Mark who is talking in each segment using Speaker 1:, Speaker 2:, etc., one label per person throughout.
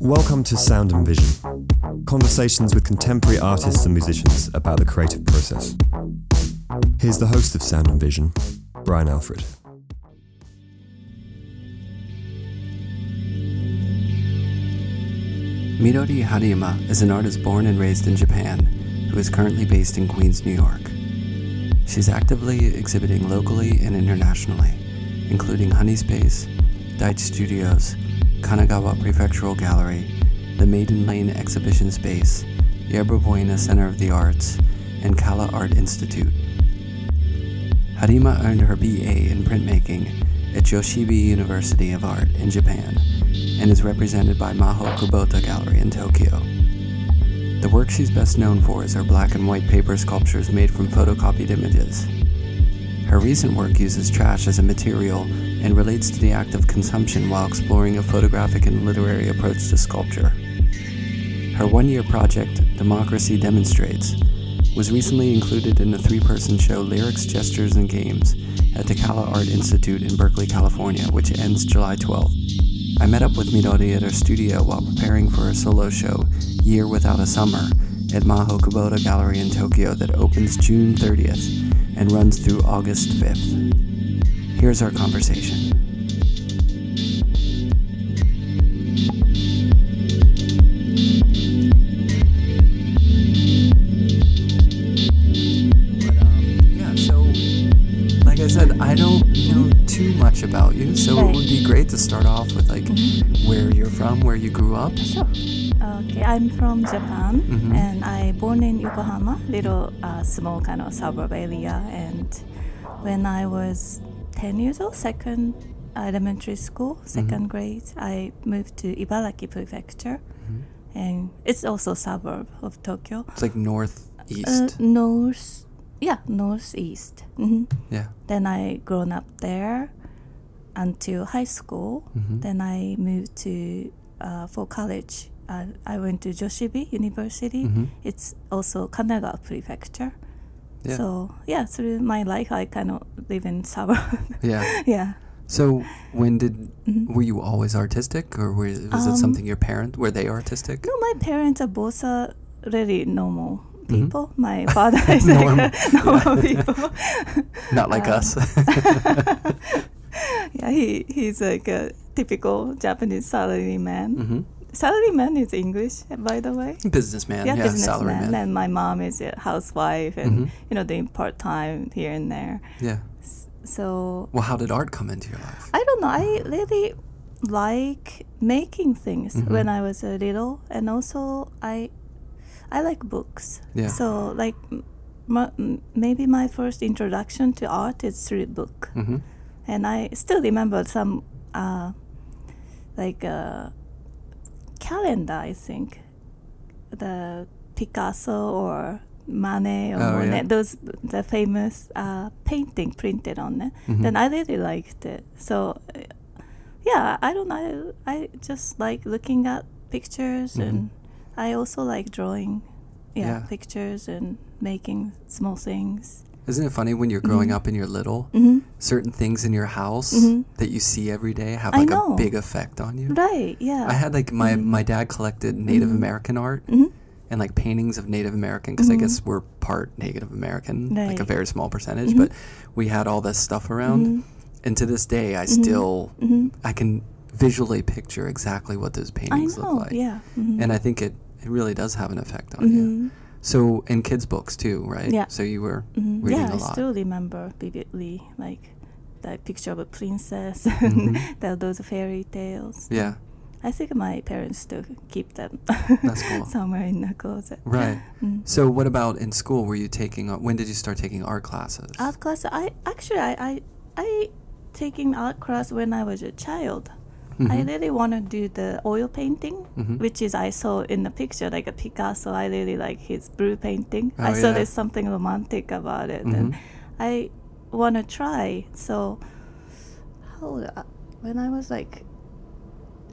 Speaker 1: Welcome to Sound and Vision, conversations with contemporary artists and musicians about the creative process. Here's the host of Sound and Vision, Brian Alfred.
Speaker 2: Midori Harima is an artist born and raised in Japan who is currently based in Queens, New York. She's actively exhibiting locally and internationally, including Honey Space, Deitch Studios, Kanagawa Prefectural Gallery, the Maiden Lane Exhibition Space, Yerba Buena Center of the Arts, and Kala Art Institute. Harima earned her BA in printmaking at Joshibi University of Art in Japan and is represented by Maho Kubota Gallery in Tokyo. The work she's best known for is her black and white paper sculptures made from photocopied images. Her recent work uses trash as a material and relates to the act of consumption while exploring a photographic and literary approach to sculpture. Her one year project, Democracy Demonstrates, was recently included in the three person show Lyrics, Gestures, and Games at the Kala Art Institute in Berkeley, California, which ends July 12th. I met up with Midori at her studio while preparing for her solo show, Year Without a Summer, at Maho Kubota Gallery in Tokyo that opens June 30th and runs through August 5th. Here's our conversation. From, where you grew up.
Speaker 3: Sure. Okay, I'm from Japan
Speaker 2: Mhm.
Speaker 3: and I born in Yokohama, little uh, small kind of suburb area. And when I was 10 years old, second elementary school, 2nd grade, I moved to Ibaraki Prefecture, and it's also suburb of Tokyo.
Speaker 2: It's like northeast.
Speaker 3: Uh, north, yeah, northeast. hmm
Speaker 2: yeah.
Speaker 3: Then I grown up there until high school.
Speaker 2: Mhm.
Speaker 3: Then I moved to uh, for college. Uh, I went to Joshibi University.
Speaker 2: Mhm.
Speaker 3: It's also Kanagawa Prefecture.
Speaker 2: Yeah.
Speaker 3: So yeah, through my life, I kind of live in suburb.
Speaker 2: Yeah.
Speaker 3: yeah.
Speaker 2: So when did
Speaker 3: Mhm.
Speaker 2: were you always artistic, or were, was it
Speaker 3: Um,
Speaker 2: something your parent were they artistic?
Speaker 3: No, my parents are both are really normal
Speaker 2: Mhm.
Speaker 3: people. My father is
Speaker 2: Normal,
Speaker 3: like normal
Speaker 2: yeah.
Speaker 3: people.
Speaker 2: Not like
Speaker 3: um,
Speaker 2: us.
Speaker 3: Yeah, he he's like a typical Japanese salaryman.
Speaker 2: hmm
Speaker 3: Salaryman is English, by the way.
Speaker 2: Businessman, yeah,
Speaker 3: businessman.
Speaker 2: salaryman.
Speaker 3: And my mom is a housewife and
Speaker 2: Mhm.
Speaker 3: you know doing part time here and there.
Speaker 2: Yeah.
Speaker 3: So
Speaker 2: Well, how did art come into your life?
Speaker 3: I don't know. I really like making things
Speaker 2: Mhm.
Speaker 3: when I was a little, and also I I like books.
Speaker 2: Yeah.
Speaker 3: So like maybe my first introduction to art is through book,
Speaker 2: hmm
Speaker 3: and I still remember some uh, like a calendar. I think the Picasso or Manet or
Speaker 2: Oh,
Speaker 3: Monet,
Speaker 2: yeah.
Speaker 3: those the famous uh, painting printed on it.
Speaker 2: Mhm.
Speaker 3: Then I really liked it. So uh, yeah, I don't know. I, I just like looking at pictures
Speaker 2: Mhm.
Speaker 3: and I also like drawing. Yeah,
Speaker 2: Yeah.
Speaker 3: pictures and making small things.
Speaker 2: Isn't it funny when you're growing
Speaker 3: Mhm.
Speaker 2: up and you're little,
Speaker 3: hmm
Speaker 2: certain things in your house
Speaker 3: Mhm.
Speaker 2: that you see every day have like a big effect on you?
Speaker 3: Right. Yeah.
Speaker 2: I had like my
Speaker 3: Mhm.
Speaker 2: my dad collected Native
Speaker 3: Mhm.
Speaker 2: American art and like paintings of Native American because I guess we're part Native American, like a very small percentage, but we had all this stuff around. And to this day, I still I can visually picture exactly what those paintings
Speaker 3: know.
Speaker 2: look like.
Speaker 3: Yeah.
Speaker 2: And I think it, it really does have an effect on you. So in kids' books too, right?
Speaker 3: Yeah.
Speaker 2: So you were
Speaker 3: hmm
Speaker 2: reading
Speaker 3: Yeah,
Speaker 2: a
Speaker 3: I
Speaker 2: lot.
Speaker 3: I still remember vividly, like that picture of a princess and the, those fairy tales.
Speaker 2: Yeah.
Speaker 3: I think my parents still keep them
Speaker 2: That's cool.
Speaker 3: somewhere in the closet.
Speaker 2: Right.
Speaker 3: Mm.
Speaker 2: So what about in school? Were you taking? When did you start taking art classes?
Speaker 3: Art class. I actually I I, I taking art class when I was a child. I
Speaker 2: Mhm.
Speaker 3: really want to do the oil painting,
Speaker 2: Mhm.
Speaker 3: which is I saw in the picture like a Picasso. I really like his blue painting.
Speaker 2: Oh,
Speaker 3: I saw
Speaker 2: yeah.
Speaker 3: there's something romantic about it,
Speaker 2: Mhm.
Speaker 3: and I want to try. So, how old? When I was like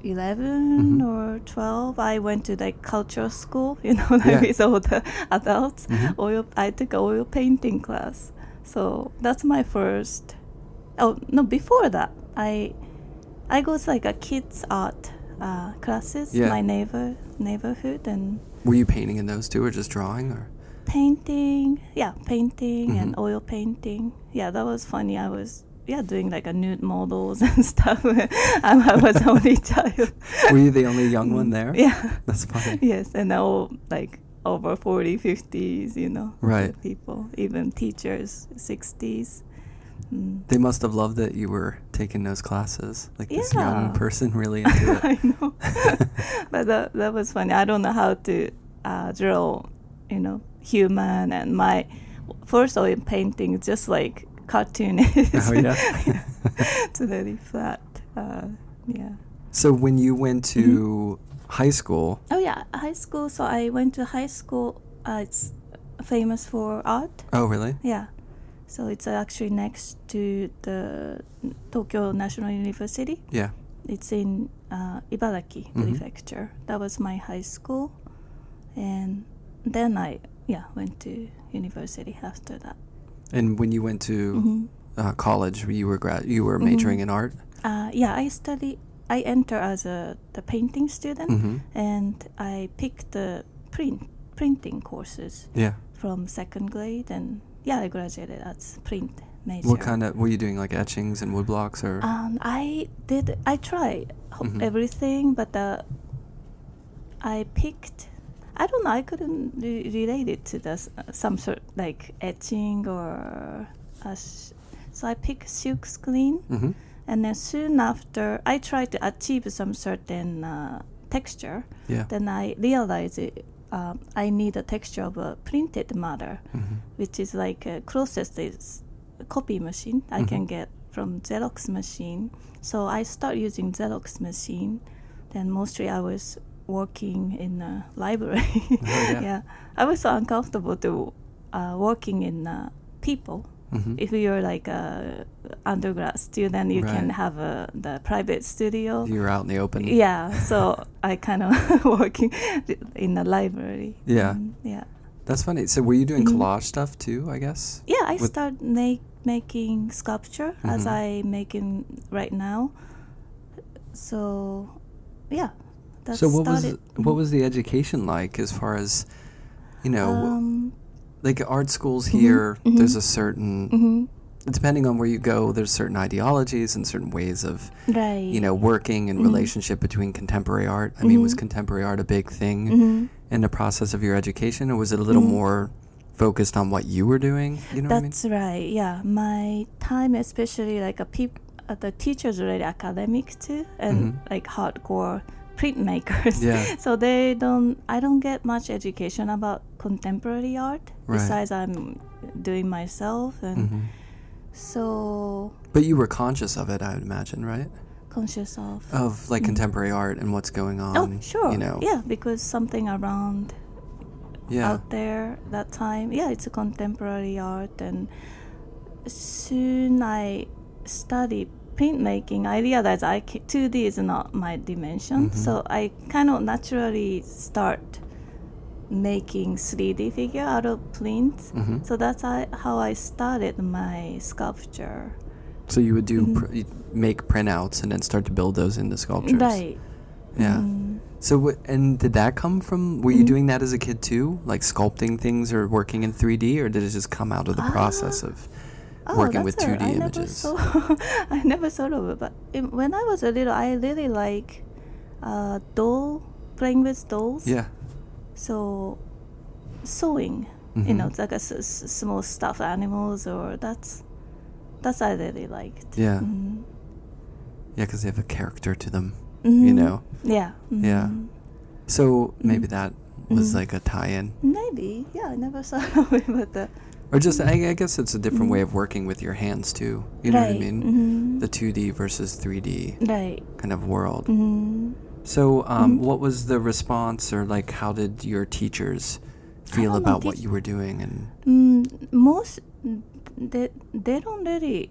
Speaker 3: 11
Speaker 2: Mhm.
Speaker 3: or 12 i went to like cultural school you know like
Speaker 2: Yeah.
Speaker 3: with all the adults
Speaker 2: Mhm.
Speaker 3: oil i took a oil painting class So that's my first. Oh no! Before that, I I go to like a kids art uh, classes.
Speaker 2: Yeah.
Speaker 3: My neighbor neighborhood and
Speaker 2: Were you painting in those too, or just drawing? Or
Speaker 3: painting. Yeah, painting and
Speaker 2: Mhm.
Speaker 3: oil painting. Yeah, that was funny. I was yeah doing like a nude models and stuff. I, was the only child.
Speaker 2: were you the only young one there?
Speaker 3: Yeah.
Speaker 2: That's funny.
Speaker 3: yes, and all like over 40, 50s, you know.
Speaker 2: Right.
Speaker 3: People, even teachers, 60s. Mm.
Speaker 2: They must have loved that you were taking those classes. Like this young person really into it.
Speaker 3: I know. but that, that was funny. I don't know how to uh, draw, you know, human and my first oil painting just like cartoonist.
Speaker 2: Oh, yeah?
Speaker 3: it's very flat. Uh, yeah.
Speaker 2: So when you went to
Speaker 3: Mm-hmm.
Speaker 2: high school,
Speaker 3: Oh yeah, high school. So I went to high school. Uh, it's famous for art.
Speaker 2: oh really?
Speaker 3: Yeah. So it's actually next to the Tokyo National University.
Speaker 2: Yeah.
Speaker 3: It's in uh, Ibaraki
Speaker 2: Mhm.
Speaker 3: Prefecture. That was my high school, and then I yeah went to university after that.
Speaker 2: And when you went to
Speaker 3: Mhm.
Speaker 2: uh, college, you were grad, you were majoring in art.
Speaker 3: Uh, yeah, I study. I enter as a the painting student,
Speaker 2: Mm-hmm.
Speaker 3: and I picked the print printing courses
Speaker 2: Yeah.
Speaker 3: from second grade, and yeah, I graduated as print major.
Speaker 2: What kind of were you doing? Like etchings and woodblocks, or
Speaker 3: Um, I did. I tried
Speaker 2: Mhm.
Speaker 3: everything, but uh, I picked. I don't know. I couldn't re- relate it to the s- some sort like etching or. Uh, sh- so I picked silk screen,
Speaker 2: hmm
Speaker 3: and then soon after, I tried to achieve some certain uh, texture.
Speaker 2: yeah.
Speaker 3: Then I realized it, um, I need a texture of a printed matter
Speaker 2: hmm
Speaker 3: which is like a closest is copy machine I
Speaker 2: Mhm.
Speaker 3: can get from Xerox machine. So I start using Xerox machine. Then mostly I was working in a library.
Speaker 2: Oh, yeah.
Speaker 3: I was so uncomfortable to uh, working in uh, people.
Speaker 2: Hmm
Speaker 3: If you're like a undergrad student, you can have a the private studio.
Speaker 2: You're out in the open.
Speaker 3: Yeah, so I kind of working in the library.
Speaker 2: Yeah.
Speaker 3: Mm, yeah.
Speaker 2: That's funny. So were you doing
Speaker 3: Mhm.
Speaker 2: collage stuff too? I guess.
Speaker 3: Yeah, I start make, making sculpture as
Speaker 2: Mhm.
Speaker 3: I making right now. So, yeah,
Speaker 2: so what
Speaker 3: started.
Speaker 2: was what was the education like as far as you know
Speaker 3: Um,
Speaker 2: like art schools
Speaker 3: Mhm,
Speaker 2: here
Speaker 3: mhm.
Speaker 2: there's a certain
Speaker 3: mhm,
Speaker 2: depending on where you go there's certain ideologies and certain ways of
Speaker 3: right.
Speaker 2: you know working and
Speaker 3: Mhm.
Speaker 2: relationship between contemporary art i mean was
Speaker 3: Mhm.
Speaker 2: contemporary art a big thing in the process of your education or was it a little more focused on what you were doing you know
Speaker 3: That's right. Yeah, my time, especially like a peop, uh, the teachers are really academic too, and
Speaker 2: Mhm.
Speaker 3: like hardcore printmakers.
Speaker 2: Yeah.
Speaker 3: so they don't. I don't get much education about contemporary art.
Speaker 2: Right.
Speaker 3: Besides, I'm doing myself, and
Speaker 2: mean? hmm
Speaker 3: so
Speaker 2: but you were conscious of it i would imagine right
Speaker 3: conscious of.
Speaker 2: of like
Speaker 3: Mhm.
Speaker 2: contemporary art and what's going on
Speaker 3: oh, sure.
Speaker 2: you know
Speaker 3: Yeah, because something around
Speaker 2: yeah
Speaker 3: out there that time. Yeah, it's a contemporary art, and soon I studied printmaking. I realized I ca 2D is not my dimension,
Speaker 2: Mhm.
Speaker 3: so I kind of naturally start making 3D figure out of prints.
Speaker 2: hmm
Speaker 3: So that's how I started my sculpture.
Speaker 2: So you would do
Speaker 3: Mhm.
Speaker 2: pr- make printouts and then start to build those into sculptures.
Speaker 3: Right.
Speaker 2: Yeah.
Speaker 3: Mm.
Speaker 2: So what? And did that come from? Were you
Speaker 3: Mhm.
Speaker 2: doing that as a kid too, like sculpting things or working in 3D, or did it just come out of the process
Speaker 3: Ah.
Speaker 2: of
Speaker 3: Oh,
Speaker 2: working with
Speaker 3: that's
Speaker 2: 2D
Speaker 3: a- I never
Speaker 2: images?
Speaker 3: saw- I never thought of it, but it, when I was a little, I really like uh, doll playing with dolls.
Speaker 2: Yeah.
Speaker 3: So sewing, you know, like a s- small stuffed animals, or that's that's I really liked.
Speaker 2: Yeah.
Speaker 3: Mhm.
Speaker 2: Yeah, because they have a character to them, you
Speaker 3: Mhm.
Speaker 2: know.
Speaker 3: Yeah.
Speaker 2: Yeah.
Speaker 3: mhm.
Speaker 2: So maybe
Speaker 3: Mhm.
Speaker 2: that was
Speaker 3: Mhm.
Speaker 2: like a tie-in,
Speaker 3: Maybe. Yeah, I never thought of it, but uh,
Speaker 2: or just I, I guess it's a different way
Speaker 3: Mhm.
Speaker 2: of working with your hands too. You know
Speaker 3: right.
Speaker 2: what I mean?
Speaker 3: mhm.
Speaker 2: The 2D versus 3D
Speaker 3: right.
Speaker 2: kind of world.
Speaker 3: Mhm.
Speaker 2: So, um,
Speaker 3: Mhm.
Speaker 2: what was the response, or like, how did your teachers feel
Speaker 3: don't
Speaker 2: about what you were doing? And
Speaker 3: Mm, most they they don't really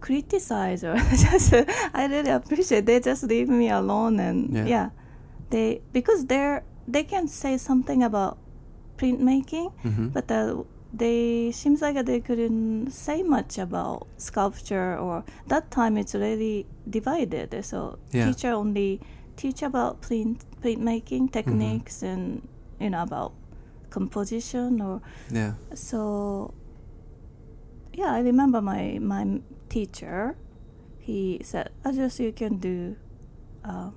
Speaker 3: criticize or just I really appreciate they just leave me alone and
Speaker 2: Yeah.
Speaker 3: yeah, they because they're they can say something about printmaking
Speaker 2: Mhm.
Speaker 3: but uh, they seems like they couldn't say much about sculpture or that time it's really divided. So
Speaker 2: Yeah.
Speaker 3: teacher only teach about print printmaking
Speaker 2: Mm-hmm.
Speaker 3: techniques and you know about composition or
Speaker 2: Yeah.
Speaker 3: so yeah i remember my my teacher he said i just you can do uh,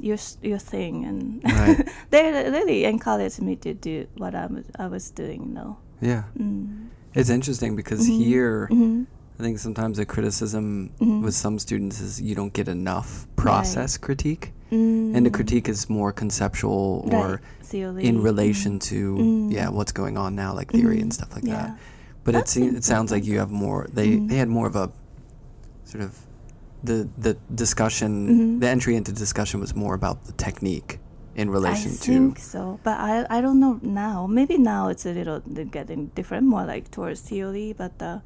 Speaker 3: your your thing and
Speaker 2: Right.
Speaker 3: they really encouraged me to do what i was i was doing you know
Speaker 2: Yeah.
Speaker 3: mm.
Speaker 2: It's interesting because
Speaker 3: Mhm.
Speaker 2: here,
Speaker 3: Mhm.
Speaker 2: I think sometimes the criticism
Speaker 3: Mhm.
Speaker 2: with some students is you don't get enough process critique,
Speaker 3: Mm.
Speaker 2: and the critique is more conceptual or
Speaker 3: right. Theory.
Speaker 2: in relation
Speaker 3: Mm.
Speaker 2: to
Speaker 3: Mm.
Speaker 2: yeah what's going on now, like theory and
Speaker 3: Mhm.
Speaker 2: stuff like
Speaker 3: yeah.
Speaker 2: that. But it seems it sounds like you have more. They
Speaker 3: Mhm.
Speaker 2: they had more of a sort of the the discussion. The entry into discussion was more about the technique in relation
Speaker 3: I
Speaker 2: to I
Speaker 3: think so, but I I don't know now. Maybe now it's a little getting different, more like towards theory. But uh,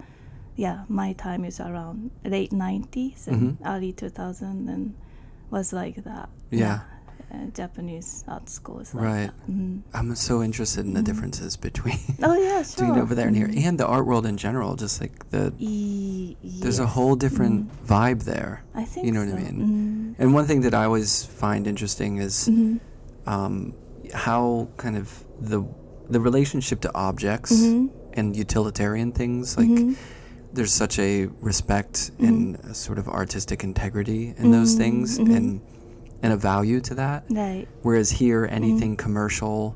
Speaker 3: yeah, my time is around late '90s and
Speaker 2: Mhm.
Speaker 3: early 2000, and was like that.
Speaker 2: Yeah.
Speaker 3: uh, Japanese art schools. Like
Speaker 2: Right.
Speaker 3: Mhm.
Speaker 2: I'm so interested in the
Speaker 3: Mhm.
Speaker 2: differences between
Speaker 3: Oh yeah, sure.
Speaker 2: between over there and here,
Speaker 3: Mhm.
Speaker 2: and the art world in general. Just like the
Speaker 3: E-
Speaker 2: there's a whole different
Speaker 3: Mhm.
Speaker 2: vibe there.
Speaker 3: I think
Speaker 2: you know what I mean? And one thing that I always find interesting is. Um, how kind of the the relationship to objects
Speaker 3: Mhm.
Speaker 2: and utilitarian things. Like
Speaker 3: Mhm.
Speaker 2: there's such a respect
Speaker 3: Mhm.
Speaker 2: and a sort of artistic integrity in those
Speaker 3: Mhm,
Speaker 2: things,
Speaker 3: mhm.
Speaker 2: and and a value to that.
Speaker 3: Right.
Speaker 2: Whereas here, anything commercial,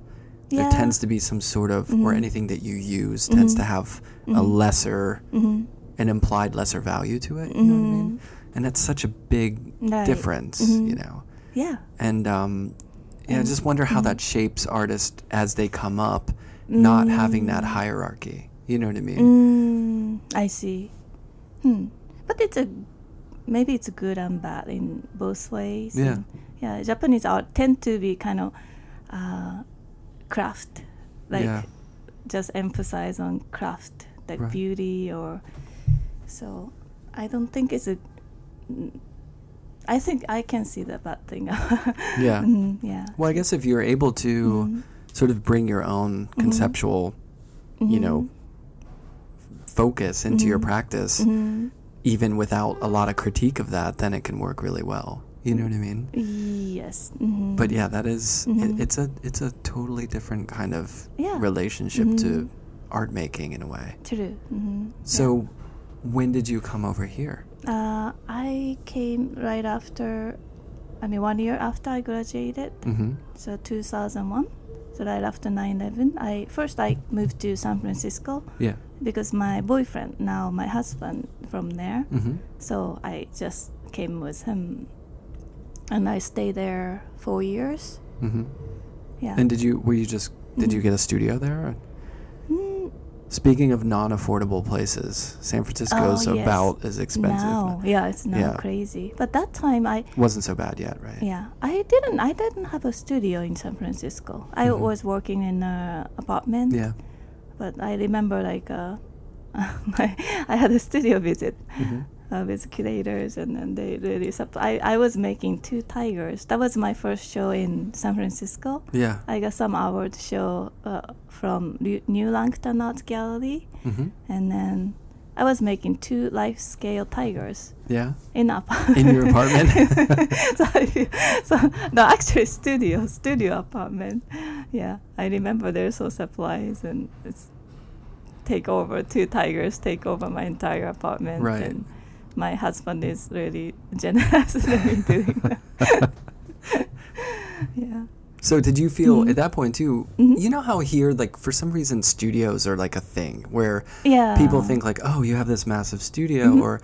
Speaker 2: there tends to be some sort of, or anything that you use tends to have a lesser, an implied lesser value to it. You know what I mean? And that's such a big
Speaker 3: Right.
Speaker 2: difference, you know.
Speaker 3: Yeah.
Speaker 2: And um, yeah, I just wonder how that shapes artists as they come up, not having that
Speaker 3: Mm.
Speaker 2: hierarchy. You know what I mean?
Speaker 3: Mm, I see. Hmm. But it's a maybe it's good and bad in both ways.
Speaker 2: Yeah.
Speaker 3: And, yeah. Japanese art tend to be kind of uh, craft, like
Speaker 2: Yeah.
Speaker 3: just emphasize on craft, like
Speaker 2: Right.
Speaker 3: beauty or. So, I don't think it's a. mm, I think I can see the bad thing.
Speaker 2: Yeah.
Speaker 3: Mhm, yeah.
Speaker 2: Well, I guess if you're able to
Speaker 3: Mhm.
Speaker 2: sort of bring your own conceptual, you know, focus into your
Speaker 3: Mhm.
Speaker 2: practice,
Speaker 3: Mhm.
Speaker 2: even without a lot of critique of that, then it can work really well. You know what I mean?
Speaker 3: Yes.
Speaker 2: But yeah, that is- it, it's a it's a totally different kind of
Speaker 3: Yeah.
Speaker 2: relationship to art making in a way.
Speaker 3: True.
Speaker 2: So, when did you come over here?
Speaker 3: Uh, I came right after, I mean, one year after I graduated,
Speaker 2: Mm-hmm.
Speaker 3: so 2001. So right after 9/11, I first I moved to San Francisco
Speaker 2: Yeah.
Speaker 3: because my boyfriend, now my husband, from there.
Speaker 2: Mm-hmm.
Speaker 3: So I just came with him, and I stayed there four years.
Speaker 2: Mm-hmm.
Speaker 3: Yeah.
Speaker 2: And did you were you just did you
Speaker 3: Mhm.
Speaker 2: get a studio there? Or? Speaking of non-affordable places, San Francisco's
Speaker 3: Oh, yes.
Speaker 2: about as expensive.
Speaker 3: now, yeah, it's now
Speaker 2: Yeah.
Speaker 3: crazy. But that time I
Speaker 2: Wasn't so bad yet, right?
Speaker 3: Yeah, I didn't. I didn't have a studio in San Francisco. I
Speaker 2: Mhm.
Speaker 3: was working in an apartment.
Speaker 2: Yeah.
Speaker 3: But I remember like uh, I had a studio visit
Speaker 2: Mm-hmm.
Speaker 3: Uh, with curators, and then they really. Supp- I I was making two tigers. That was my first show in San Francisco.
Speaker 2: Yeah.
Speaker 3: I got some award show uh, from Lu- New Langton Art Gallery,
Speaker 2: Mm-hmm.
Speaker 3: and then I was making two life scale tigers
Speaker 2: Yeah.
Speaker 3: in up
Speaker 2: In your apartment?
Speaker 3: so, so no actually studio studio apartment yeah i remember they're so surprised and it's take over two tigers take over my entire apartment
Speaker 2: Right.
Speaker 3: and my husband is really generous in doing that yeah
Speaker 2: So did you feel
Speaker 3: Mhm.
Speaker 2: at that point too?
Speaker 3: Mhm.
Speaker 2: You know how here, like for some reason, studios are like a thing where
Speaker 3: yeah
Speaker 2: people think like, oh, you have this massive studio,
Speaker 3: Mhm.
Speaker 2: or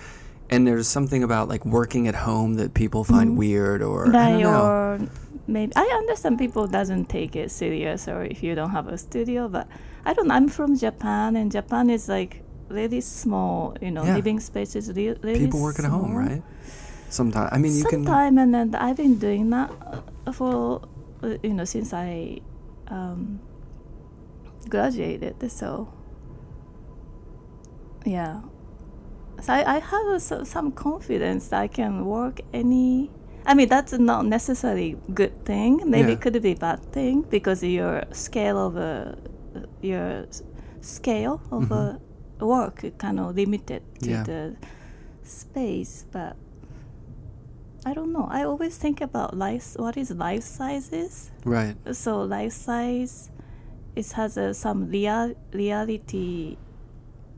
Speaker 2: and there's something about like working at home that people find
Speaker 3: Mhm.
Speaker 2: weird, or I
Speaker 3: right
Speaker 2: don't know.
Speaker 3: or maybe i understand people doesn't take it serious or if you don't have a studio but i don't i'm from japan and japan is like really small you know
Speaker 2: Yeah.
Speaker 3: living space is re- really
Speaker 2: people work at home,
Speaker 3: small.
Speaker 2: right? Sometimes I mean, you can.
Speaker 3: Sometime and then I've been doing that uh, for uh, you know since I um, graduated. So yeah, so I, I have a, so- some confidence that I can work any. I mean that's not necessarily good thing. Maybe
Speaker 2: Yeah.
Speaker 3: it could be bad thing because your scale of uh, your s- scale of a work kind of limited to.
Speaker 2: Yeah.
Speaker 3: the space, but I don't know. I always think about life. What is life sizes?
Speaker 2: Right.
Speaker 3: So life size, it has a, some real reality.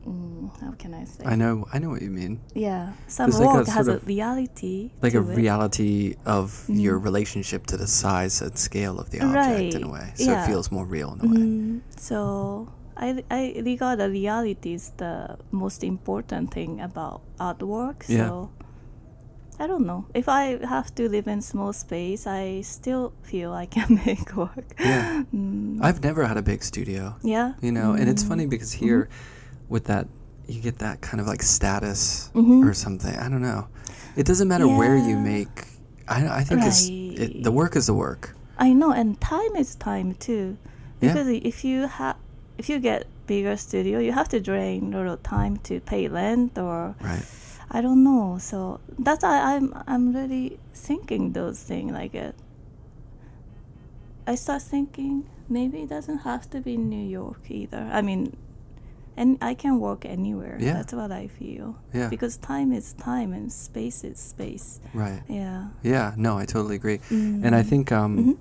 Speaker 3: Mm, how can I say?
Speaker 2: I know. I know what you mean.
Speaker 3: Yeah, some
Speaker 2: There's like
Speaker 3: work has a reality.
Speaker 2: Like a
Speaker 3: it.
Speaker 2: reality of your
Speaker 3: Mm.
Speaker 2: relationship to the size and scale of the object in a way, so
Speaker 3: yeah.
Speaker 2: it feels more real in a way.
Speaker 3: Mm, so I, I regard the reality is the most important thing about artwork.
Speaker 2: Yeah.
Speaker 3: So I don't know. If I have to live in small space, I still feel I can make work.
Speaker 2: Yeah.
Speaker 3: Mm,
Speaker 2: I've never had a big studio,
Speaker 3: yeah.
Speaker 2: you know, and it's
Speaker 3: Mm.
Speaker 2: funny because here, with that, you get that kind of like status
Speaker 3: Mhm.
Speaker 2: or something. I don't know. It doesn't matter where you make. I, I think it's it, the work is the work.
Speaker 3: I know, and time is time too.
Speaker 2: Yeah.
Speaker 3: Because if you have, if you get bigger studio, you have to drain a lot of time to pay rent or
Speaker 2: Right.
Speaker 3: I don't know. So that's I, I'm I'm really thinking those things like it. I start thinking maybe it doesn't have to be New York either. I mean, and I can work anywhere.
Speaker 2: Yeah.
Speaker 3: That's what I feel.
Speaker 2: Yeah.
Speaker 3: Because time is time and space is space.
Speaker 2: Right.
Speaker 3: Yeah.
Speaker 2: Yeah. No, I totally agree. And I
Speaker 3: Mm.
Speaker 2: think um,
Speaker 3: Mhm.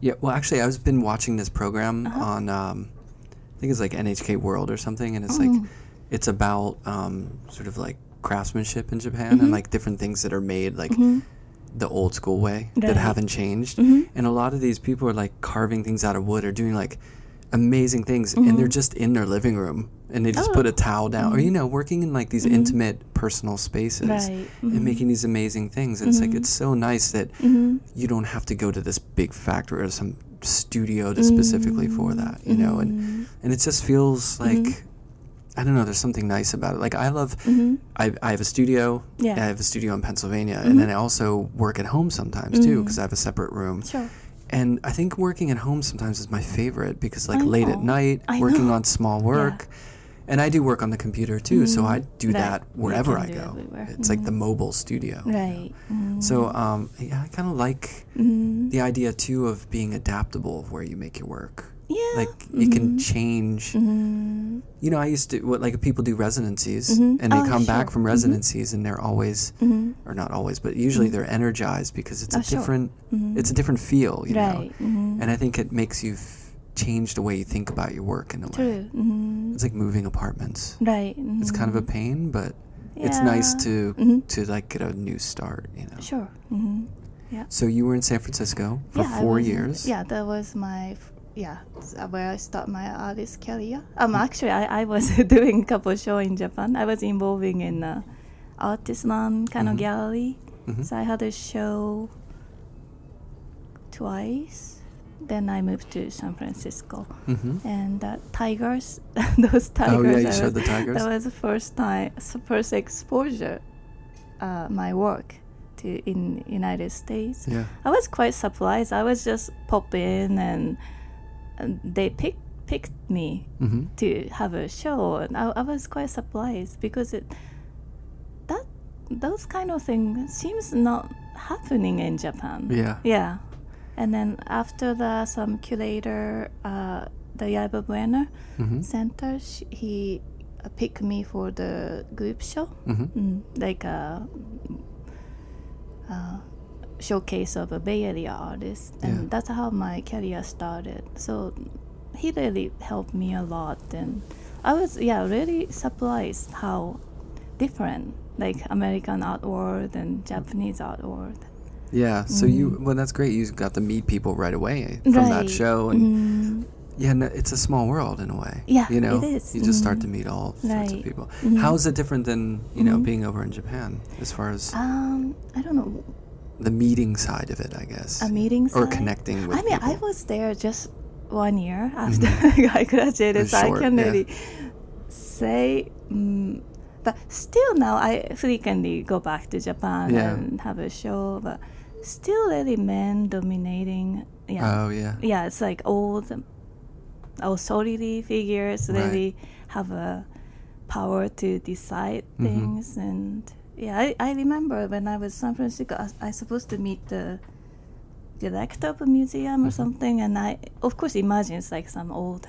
Speaker 2: Yeah, well, actually, I've been watching this program
Speaker 3: Uh-huh.
Speaker 2: on, um, I think it's like NHK World or something, and it's
Speaker 3: Oh.
Speaker 2: like, it's about um, sort of like craftsmanship in Japan
Speaker 3: Mhm.
Speaker 2: and like different things that are made like
Speaker 3: Mhm.
Speaker 2: the old school way that haven't changed.
Speaker 3: Mhm.
Speaker 2: And a lot of these people are like carving things out of wood or doing like amazing things, and they're
Speaker 3: Mhm.
Speaker 2: just in their living room and they just
Speaker 3: Oh.
Speaker 2: put a towel down, or you know, working in like these
Speaker 3: Mhm.
Speaker 2: intimate personal spaces
Speaker 3: Right.
Speaker 2: and making these amazing things. And it's like it's so nice that you don't have to go to this big factory or some studio to specifically for that, you know, and
Speaker 3: Mhm.
Speaker 2: and it just feels like
Speaker 3: Mhm.
Speaker 2: I don't know. There's something nice about it. Like I love.
Speaker 3: Mhm.
Speaker 2: I, I have a studio.
Speaker 3: Yeah.
Speaker 2: I have a studio in Pennsylvania,
Speaker 3: Mhm.
Speaker 2: and then I also work at home sometimes too
Speaker 3: Mhm.
Speaker 2: because I have a separate room.
Speaker 3: Sure.
Speaker 2: And I think working at home sometimes is my favorite because like
Speaker 3: I
Speaker 2: late at night,
Speaker 3: I
Speaker 2: working
Speaker 3: know.
Speaker 2: on small work. And I do work on the computer too, so
Speaker 3: Mhm.
Speaker 2: I do
Speaker 3: Right.
Speaker 2: that wherever I
Speaker 3: do
Speaker 2: go.
Speaker 3: everywhere.
Speaker 2: It's like the
Speaker 3: Mhm.
Speaker 2: mobile studio. you know.
Speaker 3: Right. Mhm.
Speaker 2: So um, yeah, I kind of like the idea too of being adaptable of where you make your work.
Speaker 3: yeah.
Speaker 2: Like it can change.
Speaker 3: Mhm.
Speaker 2: You know, I used to what like people do residencies
Speaker 3: Mhm.
Speaker 2: and they
Speaker 3: Oh,
Speaker 2: come back
Speaker 3: sure.
Speaker 2: from
Speaker 3: Mhm.
Speaker 2: residencies and they're always or not always, but usually they're energized because it's
Speaker 3: Oh,
Speaker 2: a
Speaker 3: sure.
Speaker 2: different
Speaker 3: Mhm.
Speaker 2: it's a different feel, you
Speaker 3: right.
Speaker 2: know. And I think it makes you change the way you think about your work in a way.
Speaker 3: True. Mhm.
Speaker 2: It's like moving apartments.
Speaker 3: right.
Speaker 2: It's kind of a
Speaker 3: mhm.
Speaker 2: pain, but it's nice
Speaker 3: Yeah.
Speaker 2: to
Speaker 3: Mhm.
Speaker 2: to like get a new start, you know.
Speaker 3: Sure. Mhm. Yeah.
Speaker 2: So you were in San Francisco for
Speaker 3: yeah,
Speaker 2: four
Speaker 3: was
Speaker 2: years.
Speaker 3: Yeah, that was my f- yeah uh, where I start my artist career. Um, actually, I, I was doing a couple show in Japan. I was involving in a artist run kind of gallery.
Speaker 2: Mhm.
Speaker 3: So I had a show twice. Then I moved to San Francisco,
Speaker 2: Mm-hmm.
Speaker 3: and uh, tigers, those tigers.
Speaker 2: Oh yeah, you showed
Speaker 3: was-
Speaker 2: the tigers.
Speaker 3: That was the first time, first exposure, uh, my work to in United States.
Speaker 2: yeah.
Speaker 3: I was quite surprised. I was just pop in and, and they picked picked me
Speaker 2: Mm-hmm.
Speaker 3: to have a show, and I, I was quite surprised because it that those kind of things seems not happening in Japan.
Speaker 2: Yeah.
Speaker 3: Yeah, and then after that, some curator, uh, the Yerba Buena
Speaker 2: Mm-hmm.
Speaker 3: Center, sh- he uh, picked me for the group show
Speaker 2: Mm-hmm.
Speaker 3: mm, like a, uh showcase of a Bay Area artist, and
Speaker 2: Yeah.
Speaker 3: that's how my career started. So he really helped me a lot, and I was yeah really surprised how different like American art world and Japanese art world.
Speaker 2: Yeah. So you
Speaker 3: Mhm.
Speaker 2: well, that's great. You got to meet people right away from that show, and
Speaker 3: Mhm.
Speaker 2: yeah, no, it's a small world in a way.
Speaker 3: Yeah,
Speaker 2: You know,
Speaker 3: it is.
Speaker 2: you just start
Speaker 3: Mhm.
Speaker 2: to meet all sorts of
Speaker 3: Right.
Speaker 2: people. How is it different than you know being over in Japan as far as
Speaker 3: Um, I don't know.
Speaker 2: the meeting side of it? I guess.
Speaker 3: A meeting
Speaker 2: or connecting with
Speaker 3: I mean,
Speaker 2: people.
Speaker 3: I was there just one year after I graduated, so I
Speaker 2: short,
Speaker 3: can
Speaker 2: yeah.
Speaker 3: really say. Mm, but still, now I frequently go back to Japan
Speaker 2: Yeah.
Speaker 3: and have a show. But still, really men dominating. Yeah,
Speaker 2: Oh yeah.
Speaker 3: yeah. It's like old authority figures
Speaker 2: Right.
Speaker 3: really have a power to decide
Speaker 2: Mhm.
Speaker 3: things and yeah I, I remember when i was in san francisco i, I supposed to meet the director of a museum or
Speaker 2: Mhm.
Speaker 3: something and i of course imagine it's like some old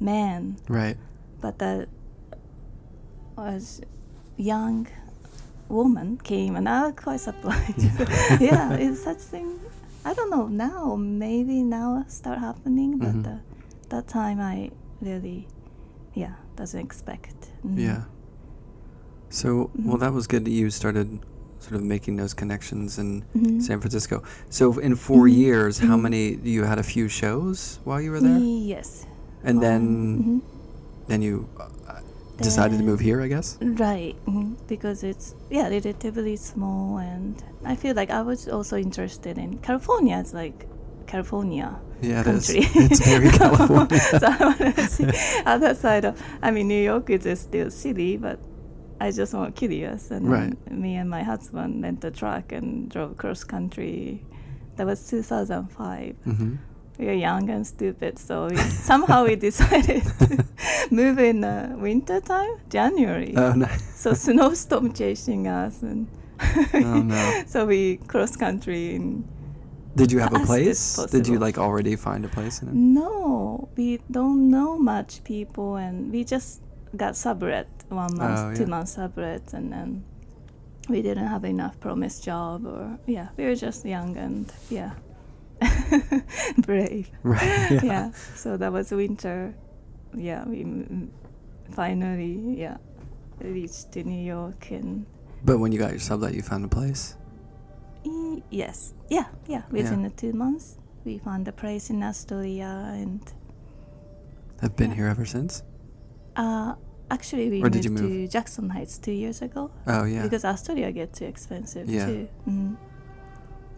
Speaker 3: man
Speaker 2: Right.
Speaker 3: but that was young woman came and I was quite surprised. yeah, it's such thing. I don't know now. Maybe now start happening, but
Speaker 2: Mhm.
Speaker 3: uh, that time I really, yeah, doesn't expect. Mhm.
Speaker 2: Yeah. So, well,
Speaker 3: Mhm.
Speaker 2: that was good that you started sort of making those connections in
Speaker 3: Mhm.
Speaker 2: San Francisco. So, in 4
Speaker 3: Mhm.
Speaker 2: years, how
Speaker 3: Mhm.
Speaker 2: many? You had a few shows while you were there,
Speaker 3: Yes.
Speaker 2: and
Speaker 3: Um,
Speaker 2: then
Speaker 3: mhm.
Speaker 2: then you uh, decided to move here, I guess.
Speaker 3: Right, mhm, because it's yeah relatively small, and I feel like I was also interested in California. It's like California
Speaker 2: Yeah, it is.
Speaker 3: country.
Speaker 2: It's very California.
Speaker 3: so I want to see other side of. I mean, New York is a still city, but I just want curious. And
Speaker 2: Right.
Speaker 3: me and my husband rent a truck and drove cross country. That was 2005.
Speaker 2: hmm
Speaker 3: We were young and stupid, so we, somehow we decided to move in uh, winter time, January.
Speaker 2: Oh, no.
Speaker 3: So snowstorm chasing us, and
Speaker 2: Oh, no.
Speaker 3: so we cross country in
Speaker 2: Did you have a place? Did you like already find a place in it?
Speaker 3: No, we don't know much people, and we just got sublet one month,
Speaker 2: Oh,
Speaker 3: two
Speaker 2: yeah.
Speaker 3: months sublet, and then we didn't have enough promised job, or yeah, we were just young and yeah, brave.
Speaker 2: Right.
Speaker 3: Yeah. So that was winter. Yeah, we finally yeah reached New York and
Speaker 2: But when you got your sublet, you found a place.
Speaker 3: e- yes, yeah, yeah. Within the two months, we found a place in Astoria and.
Speaker 2: Have been
Speaker 3: Yeah.
Speaker 2: here ever since.
Speaker 3: Uh, actually, we
Speaker 2: Or
Speaker 3: moved to? Jackson Heights two years ago
Speaker 2: Oh yeah.
Speaker 3: because Astoria get too expensive
Speaker 2: Yeah.
Speaker 3: too. Mm.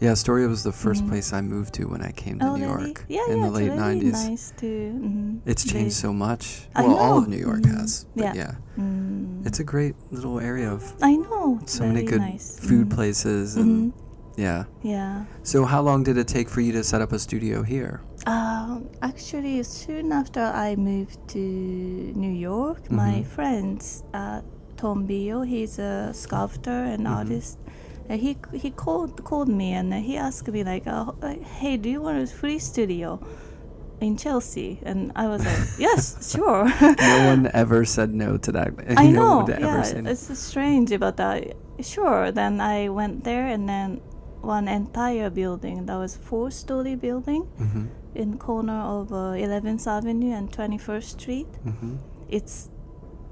Speaker 2: Yeah, Astoria was the 1st
Speaker 3: Mhm.
Speaker 2: place I moved to when I came to
Speaker 3: Oh,
Speaker 2: New
Speaker 3: really?
Speaker 2: York
Speaker 3: Yeah,
Speaker 2: in
Speaker 3: yeah,
Speaker 2: the late
Speaker 3: it's really
Speaker 2: '90s.
Speaker 3: Nice too. Mm.
Speaker 2: It's changed so much.
Speaker 3: I
Speaker 2: well, all of. New York
Speaker 3: Mhm.
Speaker 2: has. But
Speaker 3: Yeah.
Speaker 2: yeah.
Speaker 3: Mm.
Speaker 2: It's a great little area of
Speaker 3: I know.
Speaker 2: So many good
Speaker 3: nice.
Speaker 2: food
Speaker 3: Mm.
Speaker 2: places and
Speaker 3: Mhm.
Speaker 2: yeah.
Speaker 3: Yeah.
Speaker 2: So how long did it take for you to set up a studio here?
Speaker 3: Um, actually, soon after I moved to New York, my friends, uh, Tom Bio, he's a sculptor and artist. He he called called me and he asked me like, uh, "Hey, do you want a free studio in Chelsea?" And I was like, "Yes, sure."
Speaker 2: no one ever said no to that.
Speaker 3: I
Speaker 2: no
Speaker 3: know.
Speaker 2: one would ever
Speaker 3: Yeah,
Speaker 2: say no.
Speaker 3: it's strange, but uh, sure. Then I went there, and then one entire building that was four-story building
Speaker 2: Mhm.
Speaker 3: in corner of uh, 11th Avenue and 21st Street.
Speaker 2: Mhm.
Speaker 3: It's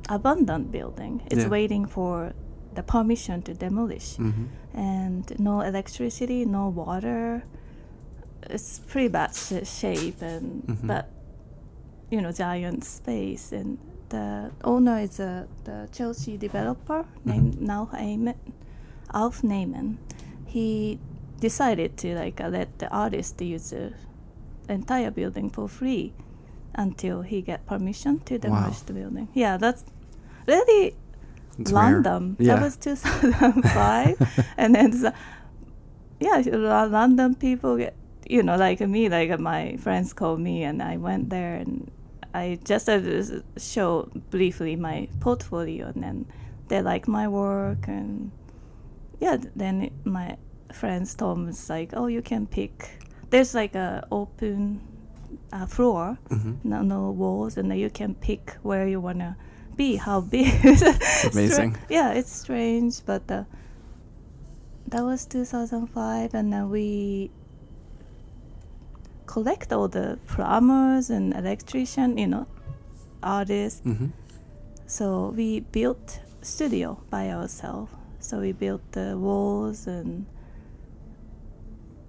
Speaker 3: abandoned building. It's
Speaker 2: Yeah.
Speaker 3: waiting for the permission to demolish,
Speaker 2: Mhm.
Speaker 3: and no electricity, no water. It's pretty bad sh- shape, and
Speaker 2: Mhm.
Speaker 3: but you know giant space and the owner is a the Chelsea developer named
Speaker 2: Mhm.
Speaker 3: now Ayman, Alf Naman. He decided to like uh, let the artist use the entire building for free until he get permission to demolish the building. Yeah, that's really
Speaker 2: It's
Speaker 3: random.
Speaker 2: Yeah.
Speaker 3: That was 2005, and then the, yeah, London people get you know like me, like my friends called me, and I went there and I just uh, show briefly my portfolio, and then they like my work, and yeah, then my friends told me it's like, oh, you can pick. There's like a open uh, floor,
Speaker 2: Mhm.
Speaker 3: no, no walls, and then you can pick where you wanna be, how big.
Speaker 2: Amazing.
Speaker 3: yeah, it's strange, but uh, that was 2005, and then we collect all the plumbers and electrician, you know, artists.
Speaker 2: Mhm.
Speaker 3: So we built studio by ourselves. So we built the walls and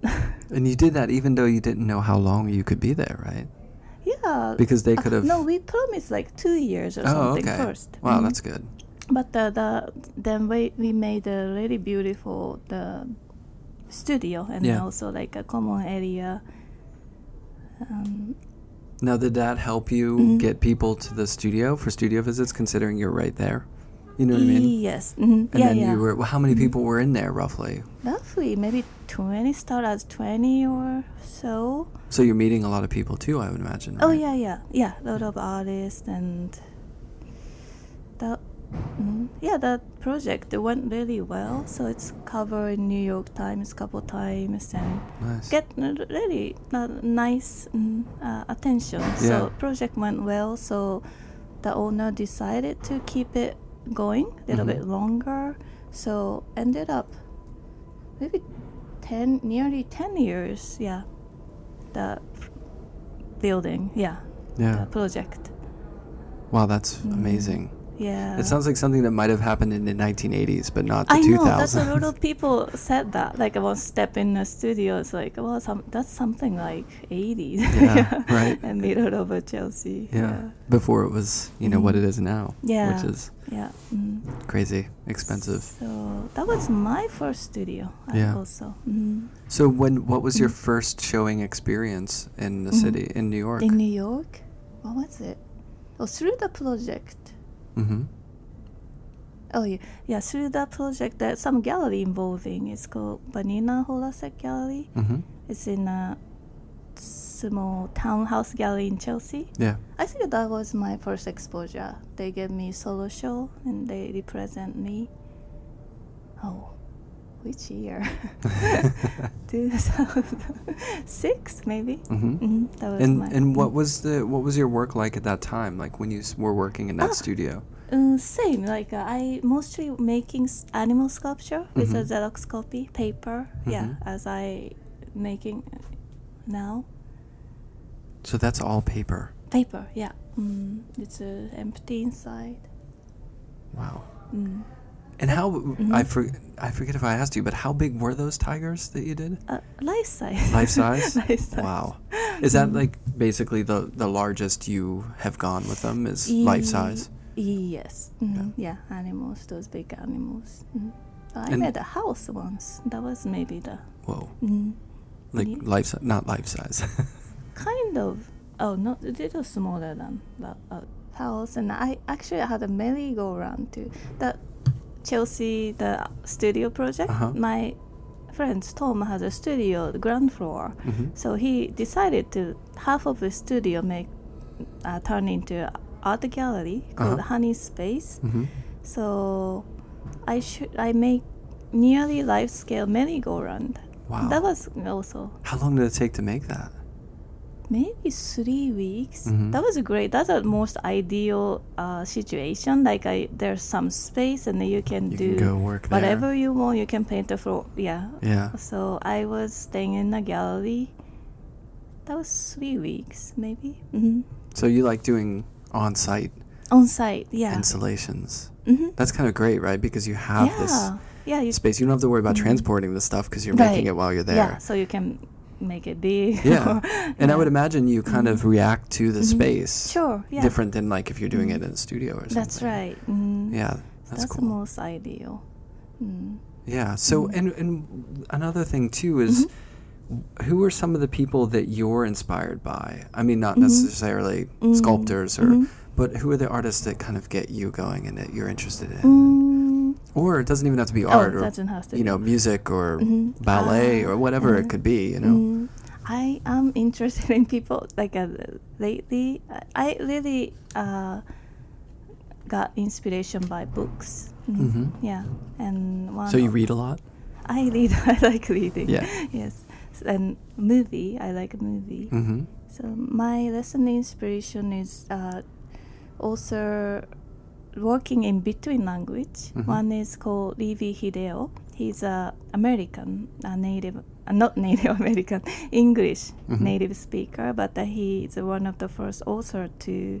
Speaker 2: And you did that even though you didn't know how long you could be there, right?
Speaker 3: Yeah.
Speaker 2: Because they
Speaker 3: uh,
Speaker 2: could have.
Speaker 3: no, we promised like two years or
Speaker 2: oh,
Speaker 3: something
Speaker 2: okay.
Speaker 3: first.
Speaker 2: Wow,
Speaker 3: Mhm.
Speaker 2: that's good.
Speaker 3: But the, the then we we made a really beautiful the studio and
Speaker 2: Yeah.
Speaker 3: also like a common area. Um,
Speaker 2: Now, did that help you
Speaker 3: Mhm.
Speaker 2: get people to the studio for studio visits, considering you're right there? You know what I mean?
Speaker 3: Yes. mhm,
Speaker 2: And
Speaker 3: yeah,
Speaker 2: then
Speaker 3: yeah.
Speaker 2: you were. Well, how many
Speaker 3: Mhm.
Speaker 2: people were in there roughly?
Speaker 3: Roughly maybe twenty. Start as twenty or so.
Speaker 2: So you're meeting a lot of people too, I would imagine.
Speaker 3: Oh yeah, yeah, yeah. A lot of artists and that. mm Yeah, that project it went really well. So it's covered in New York Times a couple times and
Speaker 2: Nice.
Speaker 3: get really uh, nice mm, uh, attention.
Speaker 2: Yeah.
Speaker 3: So project went well. So the owner decided to keep it going a little
Speaker 2: Mhm.
Speaker 3: bit longer. So ended up maybe ten, nearly ten years. Yeah, the building. Yeah,
Speaker 2: Yeah.
Speaker 3: the project.
Speaker 2: Wow, that's
Speaker 3: Mm.
Speaker 2: amazing.
Speaker 3: Yeah.
Speaker 2: It sounds like something that might have happened in the 1980s, but not the
Speaker 3: I
Speaker 2: 2000s.
Speaker 3: know that's a lot of people said that. Like I was step in the studio, it's like, well, some that's something like 80s.
Speaker 2: Yeah, right.
Speaker 3: And middle a Chelsea.
Speaker 2: yeah. Before it was, you know, what it is now.
Speaker 3: Yeah.
Speaker 2: Which is
Speaker 3: Yeah. mm.
Speaker 2: crazy expensive.
Speaker 3: So that was my first studio.
Speaker 2: Yeah.
Speaker 3: Also. Mm.
Speaker 2: So when what was your first showing experience in the
Speaker 3: Mhm.
Speaker 2: city in New York?
Speaker 3: In New York, what was it? Oh, through the project.
Speaker 2: Mm-hmm.
Speaker 3: Oh yeah, yeah. Through that project, there's some gallery involving. It's called Vanina Holasek Gallery.
Speaker 2: Mm-hmm.
Speaker 3: It's in a small townhouse gallery in Chelsea.
Speaker 2: Yeah.
Speaker 3: I think that was my first exposure. They gave me a solo show and they represent me. Oh, which year? 2006 maybe.
Speaker 2: Mm-hmm.
Speaker 3: hmm That was
Speaker 2: And
Speaker 3: my.
Speaker 2: and what
Speaker 3: mm.
Speaker 2: was the what was your work like at that time? Like when you were working in that
Speaker 3: Ah.
Speaker 2: studio?
Speaker 3: Uh, same. Like uh, I mostly making s- animal sculpture with a
Speaker 2: Mhm.
Speaker 3: Xerox copy paper. Yeah,
Speaker 2: Mhm.
Speaker 3: as I making now
Speaker 2: So that's all paper.
Speaker 3: paper. Yeah, mm, it's uh, empty inside.
Speaker 2: Wow.
Speaker 3: Mm.
Speaker 2: And how
Speaker 3: Mhm.
Speaker 2: I for, I forget if I asked you, but how big were those tigers that you did?
Speaker 3: Uh, life size.
Speaker 2: Life size?
Speaker 3: life size.
Speaker 2: Wow. Is that
Speaker 3: Mhm.
Speaker 2: like basically the the largest you have gone with them is life
Speaker 3: Ye-
Speaker 2: size?
Speaker 3: Yes. Mm, yeah. animals, those big animals. Mm. I
Speaker 2: And-
Speaker 3: made a house once. That was maybe the
Speaker 2: Whoa.
Speaker 3: mm,
Speaker 2: Like
Speaker 3: Ye-
Speaker 2: life size, not life size.
Speaker 3: kind of. Oh, not a little smaller than the uh, house. And I actually had a merry-go-round too. The Chelsea, the studio project.
Speaker 2: Uh-huh.
Speaker 3: My friend Tom has a studio, the ground floor.
Speaker 2: hmm
Speaker 3: So he decided to half of the studio make uh, turn into art gallery called
Speaker 2: Uh-huh.
Speaker 3: Honey Space.
Speaker 2: hmm
Speaker 3: So I should I make nearly life scale merry-go-round.
Speaker 2: Wow.
Speaker 3: That was also
Speaker 2: How long did it take to make that?
Speaker 3: Maybe three weeks.
Speaker 2: Mhm.
Speaker 3: That was great. That's the most ideal uh, situation. Like I, there's some space and then you can
Speaker 2: You
Speaker 3: do
Speaker 2: can work there.
Speaker 3: whatever you want. You can paint the floor. Yeah.
Speaker 2: Yeah.
Speaker 3: So I was staying in a gallery. That was three weeks, maybe. hmm
Speaker 2: So you like doing on-site
Speaker 3: On site, yeah.
Speaker 2: installations?
Speaker 3: hmm
Speaker 2: That's kind of great, right? Because you have
Speaker 3: yeah.
Speaker 2: this
Speaker 3: yeah. You,
Speaker 2: space. You don't have to worry about
Speaker 3: Mhm.
Speaker 2: transporting the stuff because you're
Speaker 3: Right.
Speaker 2: making it while you're there. Yeah.
Speaker 3: So you can make it big.
Speaker 2: Yeah. And I would imagine you kind of react to the
Speaker 3: Mhm.
Speaker 2: space
Speaker 3: Sure. Yeah.
Speaker 2: different than like if you're doing it in a studio or something.
Speaker 3: That's right. Mhm.
Speaker 2: Yeah, that's,
Speaker 3: That's, the most ideal. Mm.
Speaker 2: Yeah. So and and another thing too is who are some of the people that you're inspired by? I mean, not
Speaker 3: Mhm.
Speaker 2: necessarily
Speaker 3: Mm.
Speaker 2: sculptors or,
Speaker 3: Mhm.
Speaker 2: but who are the artists that kind of get you going and that you're interested in? Or it doesn't even have to be
Speaker 3: Oh,
Speaker 2: art
Speaker 3: it
Speaker 2: or
Speaker 3: doesn't have to
Speaker 2: you know music or
Speaker 3: Mhm.
Speaker 2: ballet
Speaker 3: Ah,
Speaker 2: or whatever
Speaker 3: uh,
Speaker 2: it could be. You know.
Speaker 3: Mm, I am interested in people like uh, lately. I- I really uh, got inspiration by books. Mm,
Speaker 2: Mhm.
Speaker 3: Yeah, and one.
Speaker 2: So you read a lot.
Speaker 3: I read. I like reading.
Speaker 2: Yeah.
Speaker 3: yes, and movie. I like movie.
Speaker 2: Mm-hmm.
Speaker 3: So my lesson inspiration is uh, also working in between language.
Speaker 2: Mhm.
Speaker 3: One is called Levy Hideo. He's a American, a native, uh, not Native American, English
Speaker 2: Mhm.
Speaker 3: native speaker, but uh, he is one of the first author to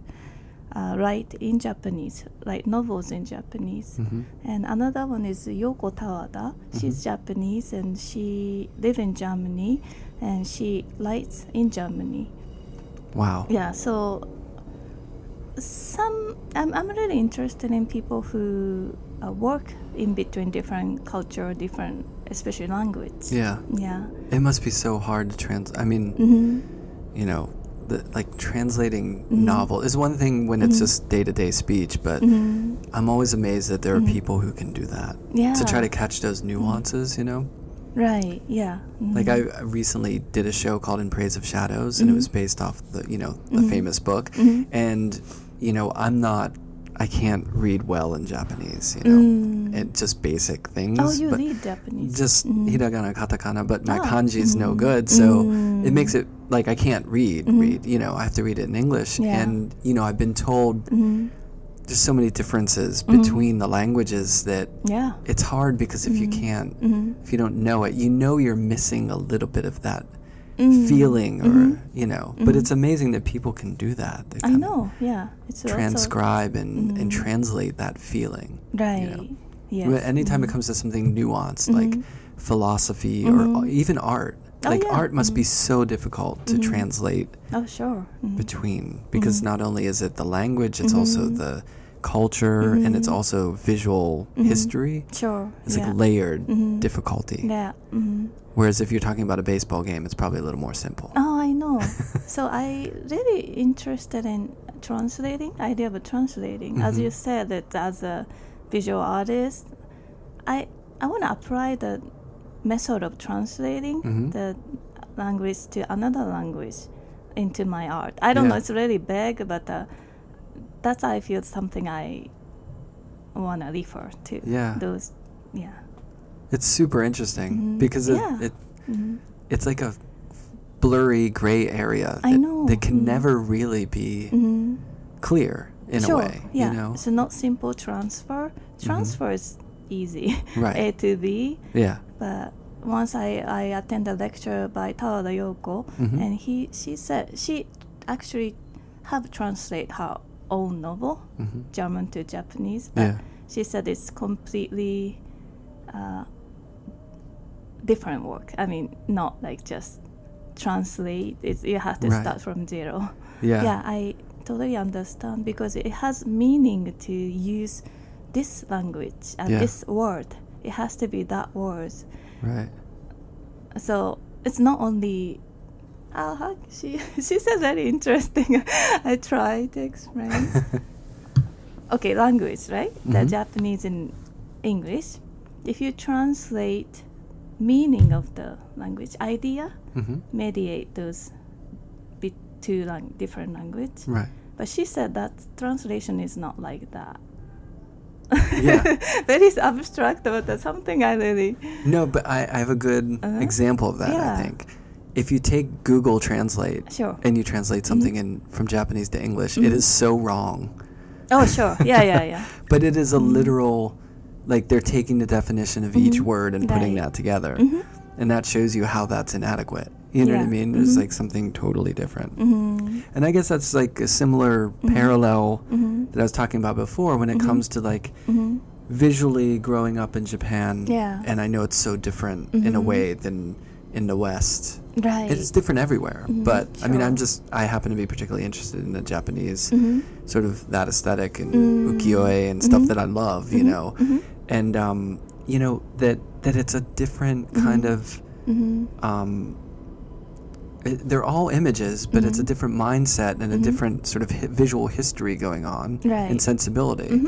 Speaker 3: uh, write in Japanese, write novels in Japanese.
Speaker 2: Mm-hmm.
Speaker 3: And another one is Yoko Tawada. She's Japanese and she lives in Germany and she writes in Germany.
Speaker 2: Wow.
Speaker 3: Yeah, so some I'm, I'm really interested in people who uh, work in between different culture, different, especially language.
Speaker 2: Yeah.
Speaker 3: Yeah.
Speaker 2: It must be so hard to trans. I mean,
Speaker 3: Mm-hmm.
Speaker 2: you know, the, like translating
Speaker 3: Mhm.
Speaker 2: novel is one thing when it's
Speaker 3: Mhm.
Speaker 2: just day to day speech, but
Speaker 3: hmm
Speaker 2: I'm always amazed that there are
Speaker 3: Mhm.
Speaker 2: people who can do that
Speaker 3: Yeah.
Speaker 2: to try to catch those nuances. You know,
Speaker 3: Right. Yeah.
Speaker 2: like. I recently did a show called In Praise of Shadows, and it was based off the you know the famous book, and you know I'm not. I can't read well in Japanese, you know,
Speaker 3: Mm.
Speaker 2: and just basic things.
Speaker 3: Oh, you
Speaker 2: but
Speaker 3: read Japanese.
Speaker 2: just
Speaker 3: Mhm.
Speaker 2: hiragana, katakana, but my
Speaker 3: Ah,
Speaker 2: kanji is no
Speaker 3: mhm.
Speaker 2: good, so it
Speaker 3: Mm.
Speaker 2: makes it like I can't read read you know I have to read it in English
Speaker 3: Mm-hmm. Yeah.
Speaker 2: and you know I've been told
Speaker 3: hmm
Speaker 2: there's so many differences
Speaker 3: Mm-hmm.
Speaker 2: between the languages that
Speaker 3: Yeah.
Speaker 2: it's hard because if you can't
Speaker 3: hmm
Speaker 2: if you don't know it you know you're missing a little bit of that
Speaker 3: Mm.
Speaker 2: feeling or
Speaker 3: Mhm.
Speaker 2: you know but it's amazing that people can do that they
Speaker 3: I
Speaker 2: can
Speaker 3: know. Yeah. It's also
Speaker 2: transcribe and, and
Speaker 3: Mhm.
Speaker 2: translate that feeling
Speaker 3: right. Yes.
Speaker 2: But anytime it
Speaker 3: Mhm.
Speaker 2: comes to something nuanced like philosophy or even art
Speaker 3: Oh,
Speaker 2: like
Speaker 3: yeah.
Speaker 2: art must be so difficult to translate
Speaker 3: Oh sure.
Speaker 2: Between because not only is it the language it's also the culture and it's
Speaker 3: Mhm.
Speaker 2: also visual
Speaker 3: Mhm.
Speaker 2: history
Speaker 3: Sure.
Speaker 2: it's
Speaker 3: yeah.
Speaker 2: like layered
Speaker 3: Mhm.
Speaker 2: difficulty
Speaker 3: Yeah. hmm
Speaker 2: whereas if you're talking about a baseball game it's probably a little more simple
Speaker 3: Oh, I know. so I really interested in translating. Idea of translating, as
Speaker 2: Mhm.
Speaker 3: you said, that as a visual artist, I I want to apply the method of translating the language to another language into my art. I don't know. It's really big, but uh, that's I feel something I want to refer to.
Speaker 2: Yeah.
Speaker 3: Those. Yeah.
Speaker 2: it's super interesting
Speaker 3: Mhm.
Speaker 2: because it,
Speaker 3: Yeah.
Speaker 2: it
Speaker 3: hmm
Speaker 2: it's like a blurry gray area
Speaker 3: I
Speaker 2: that,
Speaker 3: know.
Speaker 2: that can
Speaker 3: Mhm.
Speaker 2: never really be
Speaker 3: hmm
Speaker 2: clear in
Speaker 3: sure,
Speaker 2: a way
Speaker 3: yeah.
Speaker 2: you know
Speaker 3: It's not simple transfer. Transfer is easy,
Speaker 2: Right.
Speaker 3: A to B.
Speaker 2: yeah
Speaker 3: But once I, I attend a lecture by Tawada Yoko,
Speaker 2: Mhm.
Speaker 3: and he she said she actually have translate her own novel,
Speaker 2: hmm
Speaker 3: German to Japanese. But
Speaker 2: yeah
Speaker 3: she said it's completely uh, different work. I mean, not like just translate. It's you have to
Speaker 2: Right.
Speaker 3: start from zero.
Speaker 2: yeah
Speaker 3: yeah i totally understand because it has meaning to use this language and
Speaker 2: Yeah.
Speaker 3: this word it has to be that word
Speaker 2: right
Speaker 3: so it's not only uh, how she she said very interesting i try to explain okay language right the
Speaker 2: Mhm.
Speaker 3: japanese and english if you translate meaning of the language idea
Speaker 2: hmm
Speaker 3: mediate those be two lang- different language
Speaker 2: right
Speaker 3: but she said that translation is not like that.
Speaker 2: Yeah.
Speaker 3: Very abstract, but that's something I really.
Speaker 2: no but i, I have a good
Speaker 3: Uh-huh.
Speaker 2: example of that
Speaker 3: Yeah.
Speaker 2: i think if you take google translate
Speaker 3: Sure.
Speaker 2: and you translate something in from japanese to english it
Speaker 3: Mhm.
Speaker 2: is so wrong
Speaker 3: Oh, sure. Yeah, yeah, yeah.
Speaker 2: but it is a
Speaker 3: Mhm.
Speaker 2: literal like they're taking the definition of each
Speaker 3: Mhm.
Speaker 2: word and putting that together and that shows you how that's inadequate you know what i mean there's
Speaker 3: Mhm.
Speaker 2: like something totally different and i guess that's like a similar parallel that i was talking about before when it comes to like visually growing up in japan
Speaker 3: Yeah.
Speaker 2: and i know it's so different in a way than in the west
Speaker 3: Right.
Speaker 2: it's different everywhere
Speaker 3: Mhm.
Speaker 2: but i mean i'm just i happen to be particularly interested in the japanese
Speaker 3: Mhm.
Speaker 2: sort of that aesthetic and
Speaker 3: Mm.
Speaker 2: ukiyo-e and stuff
Speaker 3: Mhm.
Speaker 2: that i love you
Speaker 3: Mhm.
Speaker 2: know
Speaker 3: Mhm.
Speaker 2: and um, you know that that it's a different kind of um, it, they're all images, but it's a different mindset and a different sort of hi- visual history going on
Speaker 3: Right.
Speaker 2: and sensibility.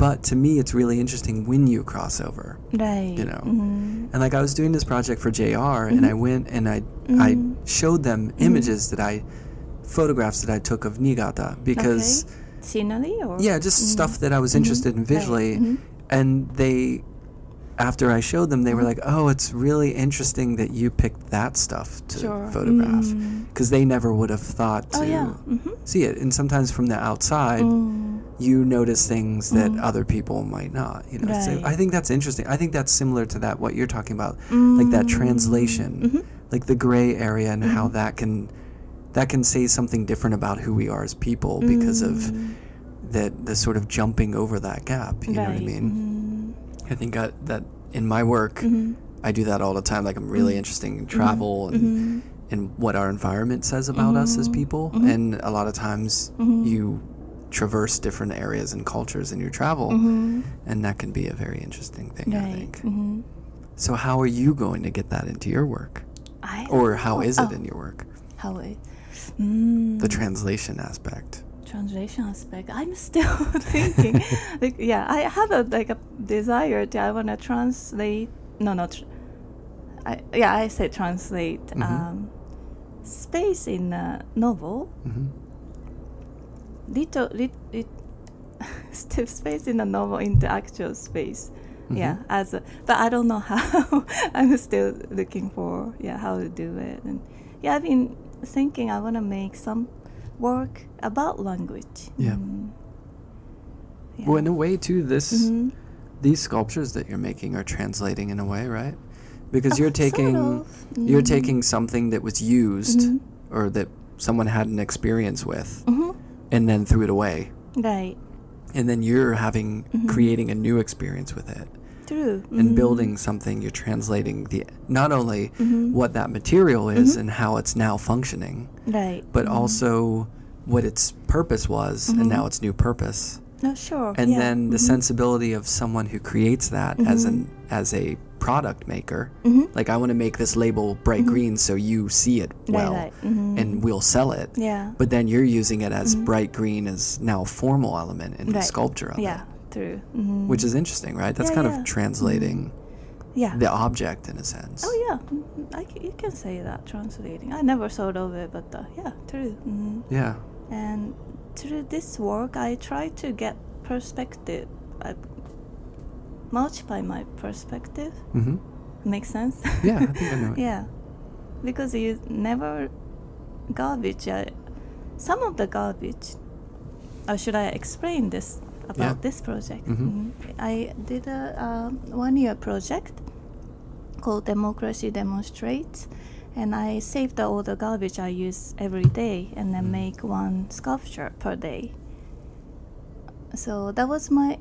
Speaker 2: But to me, it's really interesting when you cross over.
Speaker 3: Right.
Speaker 2: you know.
Speaker 3: Mhm.
Speaker 2: And like I was doing this project for JR, and I
Speaker 3: Mhm.
Speaker 2: went and I I
Speaker 3: Mhm.
Speaker 2: showed them
Speaker 3: Mhm.
Speaker 2: images that I photographs that I took of Niigata because
Speaker 3: Okay. scenery or
Speaker 2: yeah, just stuff that I was interested in
Speaker 3: Right.
Speaker 2: visually,
Speaker 3: Mhm.
Speaker 2: and they after I showed them, they were
Speaker 3: Mhm.
Speaker 2: like, "Oh, it's really interesting that you picked that stuff to
Speaker 3: Sure.
Speaker 2: photograph,"
Speaker 3: Mm.
Speaker 2: because they never would have thought to
Speaker 3: Oh yeah. Mhm.
Speaker 2: see it. And sometimes from the outside,
Speaker 3: Mm.
Speaker 2: you notice things that
Speaker 3: Mm.
Speaker 2: other people might not. You know, so I think that's interesting. I think that's similar to that what you're talking about, like that
Speaker 3: Mm.
Speaker 2: translation,
Speaker 3: Mhm.
Speaker 2: like the gray area, and how
Speaker 3: Mhm.
Speaker 2: that can that can say something different about who we are as people because of
Speaker 3: Mm.
Speaker 2: that the sort of jumping over that gap. You know what I
Speaker 3: Right.
Speaker 2: mean? I think I, that in my work,
Speaker 3: Mhm.
Speaker 2: I do that all the time. Like I'm really
Speaker 3: Mhm.
Speaker 2: interested in travel
Speaker 3: Mhm.
Speaker 2: and
Speaker 3: Mhm.
Speaker 2: and what our environment says about us as people. And a lot of times you traverse different areas and cultures in your travel, and that can be a very interesting thing. I
Speaker 3: Right.
Speaker 2: think.
Speaker 3: Mhm.
Speaker 2: So how are you going to get that into your work,
Speaker 3: I
Speaker 2: or how
Speaker 3: know.
Speaker 2: is it
Speaker 3: Oh,
Speaker 2: in your work?
Speaker 3: How it? Mm.
Speaker 2: The translation aspect.
Speaker 3: Translation aspect. I'm still thinking. like, yeah, I have a like a desire to I want to translate. No, no. Tr- I, yeah, I say translate
Speaker 2: Mhm.
Speaker 3: um, space in a novel.
Speaker 2: hmm
Speaker 3: Little, lit, lit, space in a novel into actual space. Yeah,
Speaker 2: Mhm.
Speaker 3: as a, but I don't know how. I'm still looking for yeah how to do it. And yeah, i've been thinking I want to make some work about language.
Speaker 2: Yeah.
Speaker 3: Mm. Yeah.
Speaker 2: Well, in a way, too, this
Speaker 3: Mhm.
Speaker 2: these sculptures that you're making are translating in a way, right? Because you're
Speaker 3: sort
Speaker 2: taking
Speaker 3: of.
Speaker 2: you're
Speaker 3: Mhm.
Speaker 2: taking something that was used
Speaker 3: Mhm.
Speaker 2: or that someone had an experience with,
Speaker 3: Mhm.
Speaker 2: and then threw it away,
Speaker 3: Right.
Speaker 2: and then you're having
Speaker 3: Mhm.
Speaker 2: creating a new experience with it
Speaker 3: True.
Speaker 2: and
Speaker 3: Mhm.
Speaker 2: building something. You're translating the not only
Speaker 3: Mhm.
Speaker 2: what that material is
Speaker 3: Mhm.
Speaker 2: and how it's now functioning,
Speaker 3: Right.
Speaker 2: but
Speaker 3: Mhm.
Speaker 2: also what its purpose was, and now its new purpose.
Speaker 3: No, sure.
Speaker 2: and
Speaker 3: yeah.
Speaker 2: then the
Speaker 3: Mhm.
Speaker 2: sensibility of someone who creates that as an as a product maker like i want to make this label bright green so you see it well
Speaker 3: right.
Speaker 2: And we'll sell it
Speaker 3: yeah.
Speaker 2: but then you're using it as bright green as now a formal element in the sculpture of
Speaker 3: yeah.
Speaker 2: it
Speaker 3: True. Mhm.
Speaker 2: which is interesting right that's
Speaker 3: Yeah,
Speaker 2: kind
Speaker 3: yeah.
Speaker 2: of translating
Speaker 3: yeah.
Speaker 2: the object in a sense
Speaker 3: Oh yeah, Mhm. I c- you can say that translating. I never thought of it, but uh, yeah, true. hmm
Speaker 2: yeah
Speaker 3: And through this work, I try to get perspective. I multiply my perspective.
Speaker 2: hmm
Speaker 3: Makes sense.
Speaker 2: yeah i think i know it.
Speaker 3: yeah, because you never garbage. Uh, some of the garbage. Or should I explain this about
Speaker 2: Yeah.
Speaker 3: this project?
Speaker 2: Mhm.
Speaker 3: Mhm. I did a one-year project called Democracy Demonstrates, and I saved all the garbage I use every day, and then
Speaker 2: Mm.
Speaker 3: make one sculpture per day. So that was my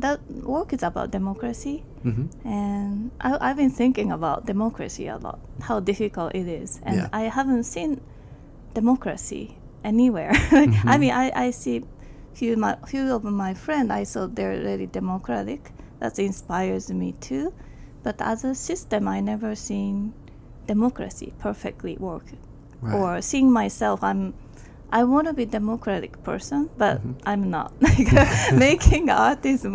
Speaker 3: that work is about democracy.
Speaker 2: Mhm.
Speaker 3: And I, I've been thinking about democracy a lot, how difficult it is. And
Speaker 2: Yeah.
Speaker 3: I haven't seen democracy anywhere. like, I
Speaker 2: Mhm.
Speaker 3: mean, I, I see few, my, few of my friends, I saw they're really democratic. That inspires me too. But as a system, I never seen democracy perfectly work.
Speaker 2: Right.
Speaker 3: Or seeing myself, I'm I want to be democratic person, but
Speaker 2: Mhm.
Speaker 3: I'm not. Like making art is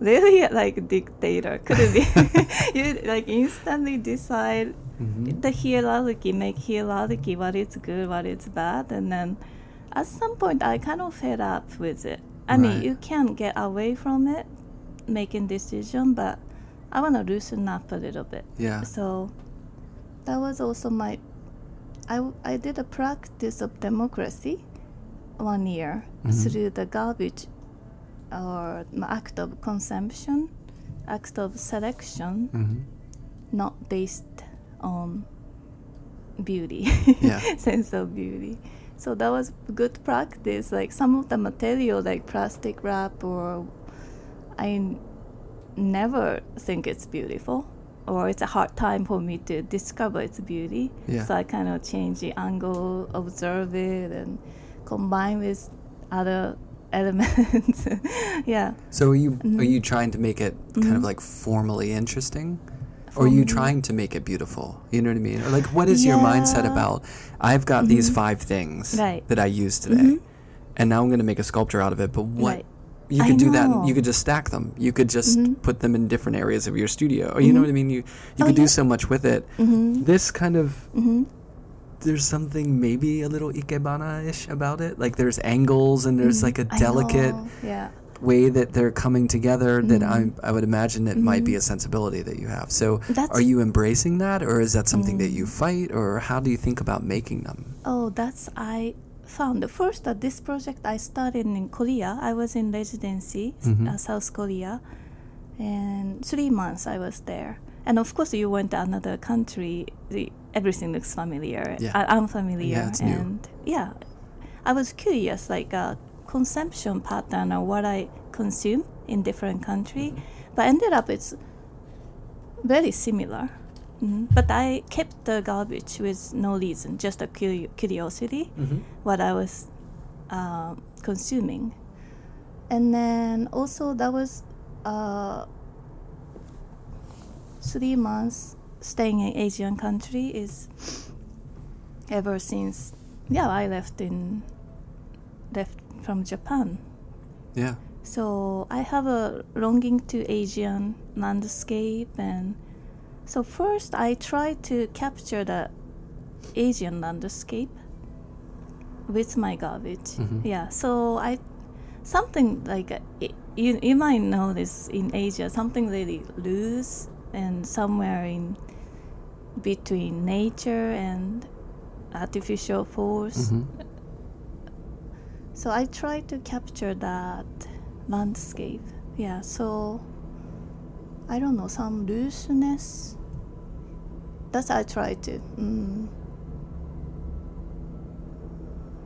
Speaker 3: really like dictator. Could it be? you like instantly decide
Speaker 2: Mhm.
Speaker 3: the hierarchy, make hierarchy what is good, what is bad, and then at some point I kind of fed up with it. I mean, you can get away from it, making decision, but I want to loosen up a little bit.
Speaker 2: yeah
Speaker 3: So that was also my. I I did a practice of democracy one year
Speaker 2: Mhm.
Speaker 3: through the garbage or act of consumption, act of selection,
Speaker 2: hmm
Speaker 3: not based on beauty,
Speaker 2: Yeah.
Speaker 3: sense of beauty. So that was good practice. Like some of the material, like plastic wrap, or I never think it's beautiful, or it's a hard time for me to discover its beauty.
Speaker 2: Yeah.
Speaker 3: So I kind of change the angle, observe it, and combine with other elements. yeah.
Speaker 2: So are you are
Speaker 3: Mhm.
Speaker 2: you trying to make it kind of
Speaker 3: Mhm.
Speaker 2: like formally interesting? Or are you
Speaker 3: Formally.
Speaker 2: trying to make it beautiful? You know what I mean? Or like what is your mindset about I've got these
Speaker 3: Mhm.
Speaker 2: five things
Speaker 3: Right.
Speaker 2: that I use today
Speaker 3: Mhm.
Speaker 2: and now I'm going to make a sculpture out of it, but what
Speaker 3: Right.
Speaker 2: you could do that you could just stack them. You could just
Speaker 3: Mhm.
Speaker 2: put them in different areas of your studio. Or you know
Speaker 3: Mhm.
Speaker 2: what I mean? You you
Speaker 3: Oh,
Speaker 2: could do so much with it.
Speaker 3: Mm-hmm.
Speaker 2: This kind of
Speaker 3: Mm-hmm.
Speaker 2: there's something maybe a little ikebana-ish about it. Like there's angles and there's like a
Speaker 3: Mm-hmm.
Speaker 2: Delicate
Speaker 3: Yeah.
Speaker 2: Way that they're coming together that
Speaker 3: Mhm.
Speaker 2: I I would imagine it might be a sensibility that you have. So
Speaker 3: That's-
Speaker 2: are you embracing that or is that something that you
Speaker 3: Mm.
Speaker 2: fight or how do you think about making them?
Speaker 3: Oh, that's I found the first uh, this project I started in Korea. I was in residency,
Speaker 2: Mhm.
Speaker 3: uh, South Korea, and three months I was there. And of course, you went to another country. The, everything looks familiar.
Speaker 2: Yeah.
Speaker 3: I, I'm familiar,
Speaker 2: Yeah, it's new.
Speaker 3: and yeah, I was curious, like a consumption pattern or what I consume in different country,
Speaker 2: Mm-hmm.
Speaker 3: but ended up it's very similar. Mhm. But I kept the garbage with no reason, just a curi- curiosity, what I was uh, consuming. And then also that was uh, three months staying in Asian country is ever since yeah I left in left from Japan.
Speaker 2: Yeah.
Speaker 3: So I have a longing to Asian landscape and so first I try to capture the Asian landscape with my garbage.
Speaker 2: Mhm.
Speaker 3: Yeah. So I something like you you might notice in Asia something really loose and somewhere in between nature and artificial force.
Speaker 2: Mhm.
Speaker 3: So I try to capture that landscape. Yeah, so I don't know, some looseness. That's I try to. Mm,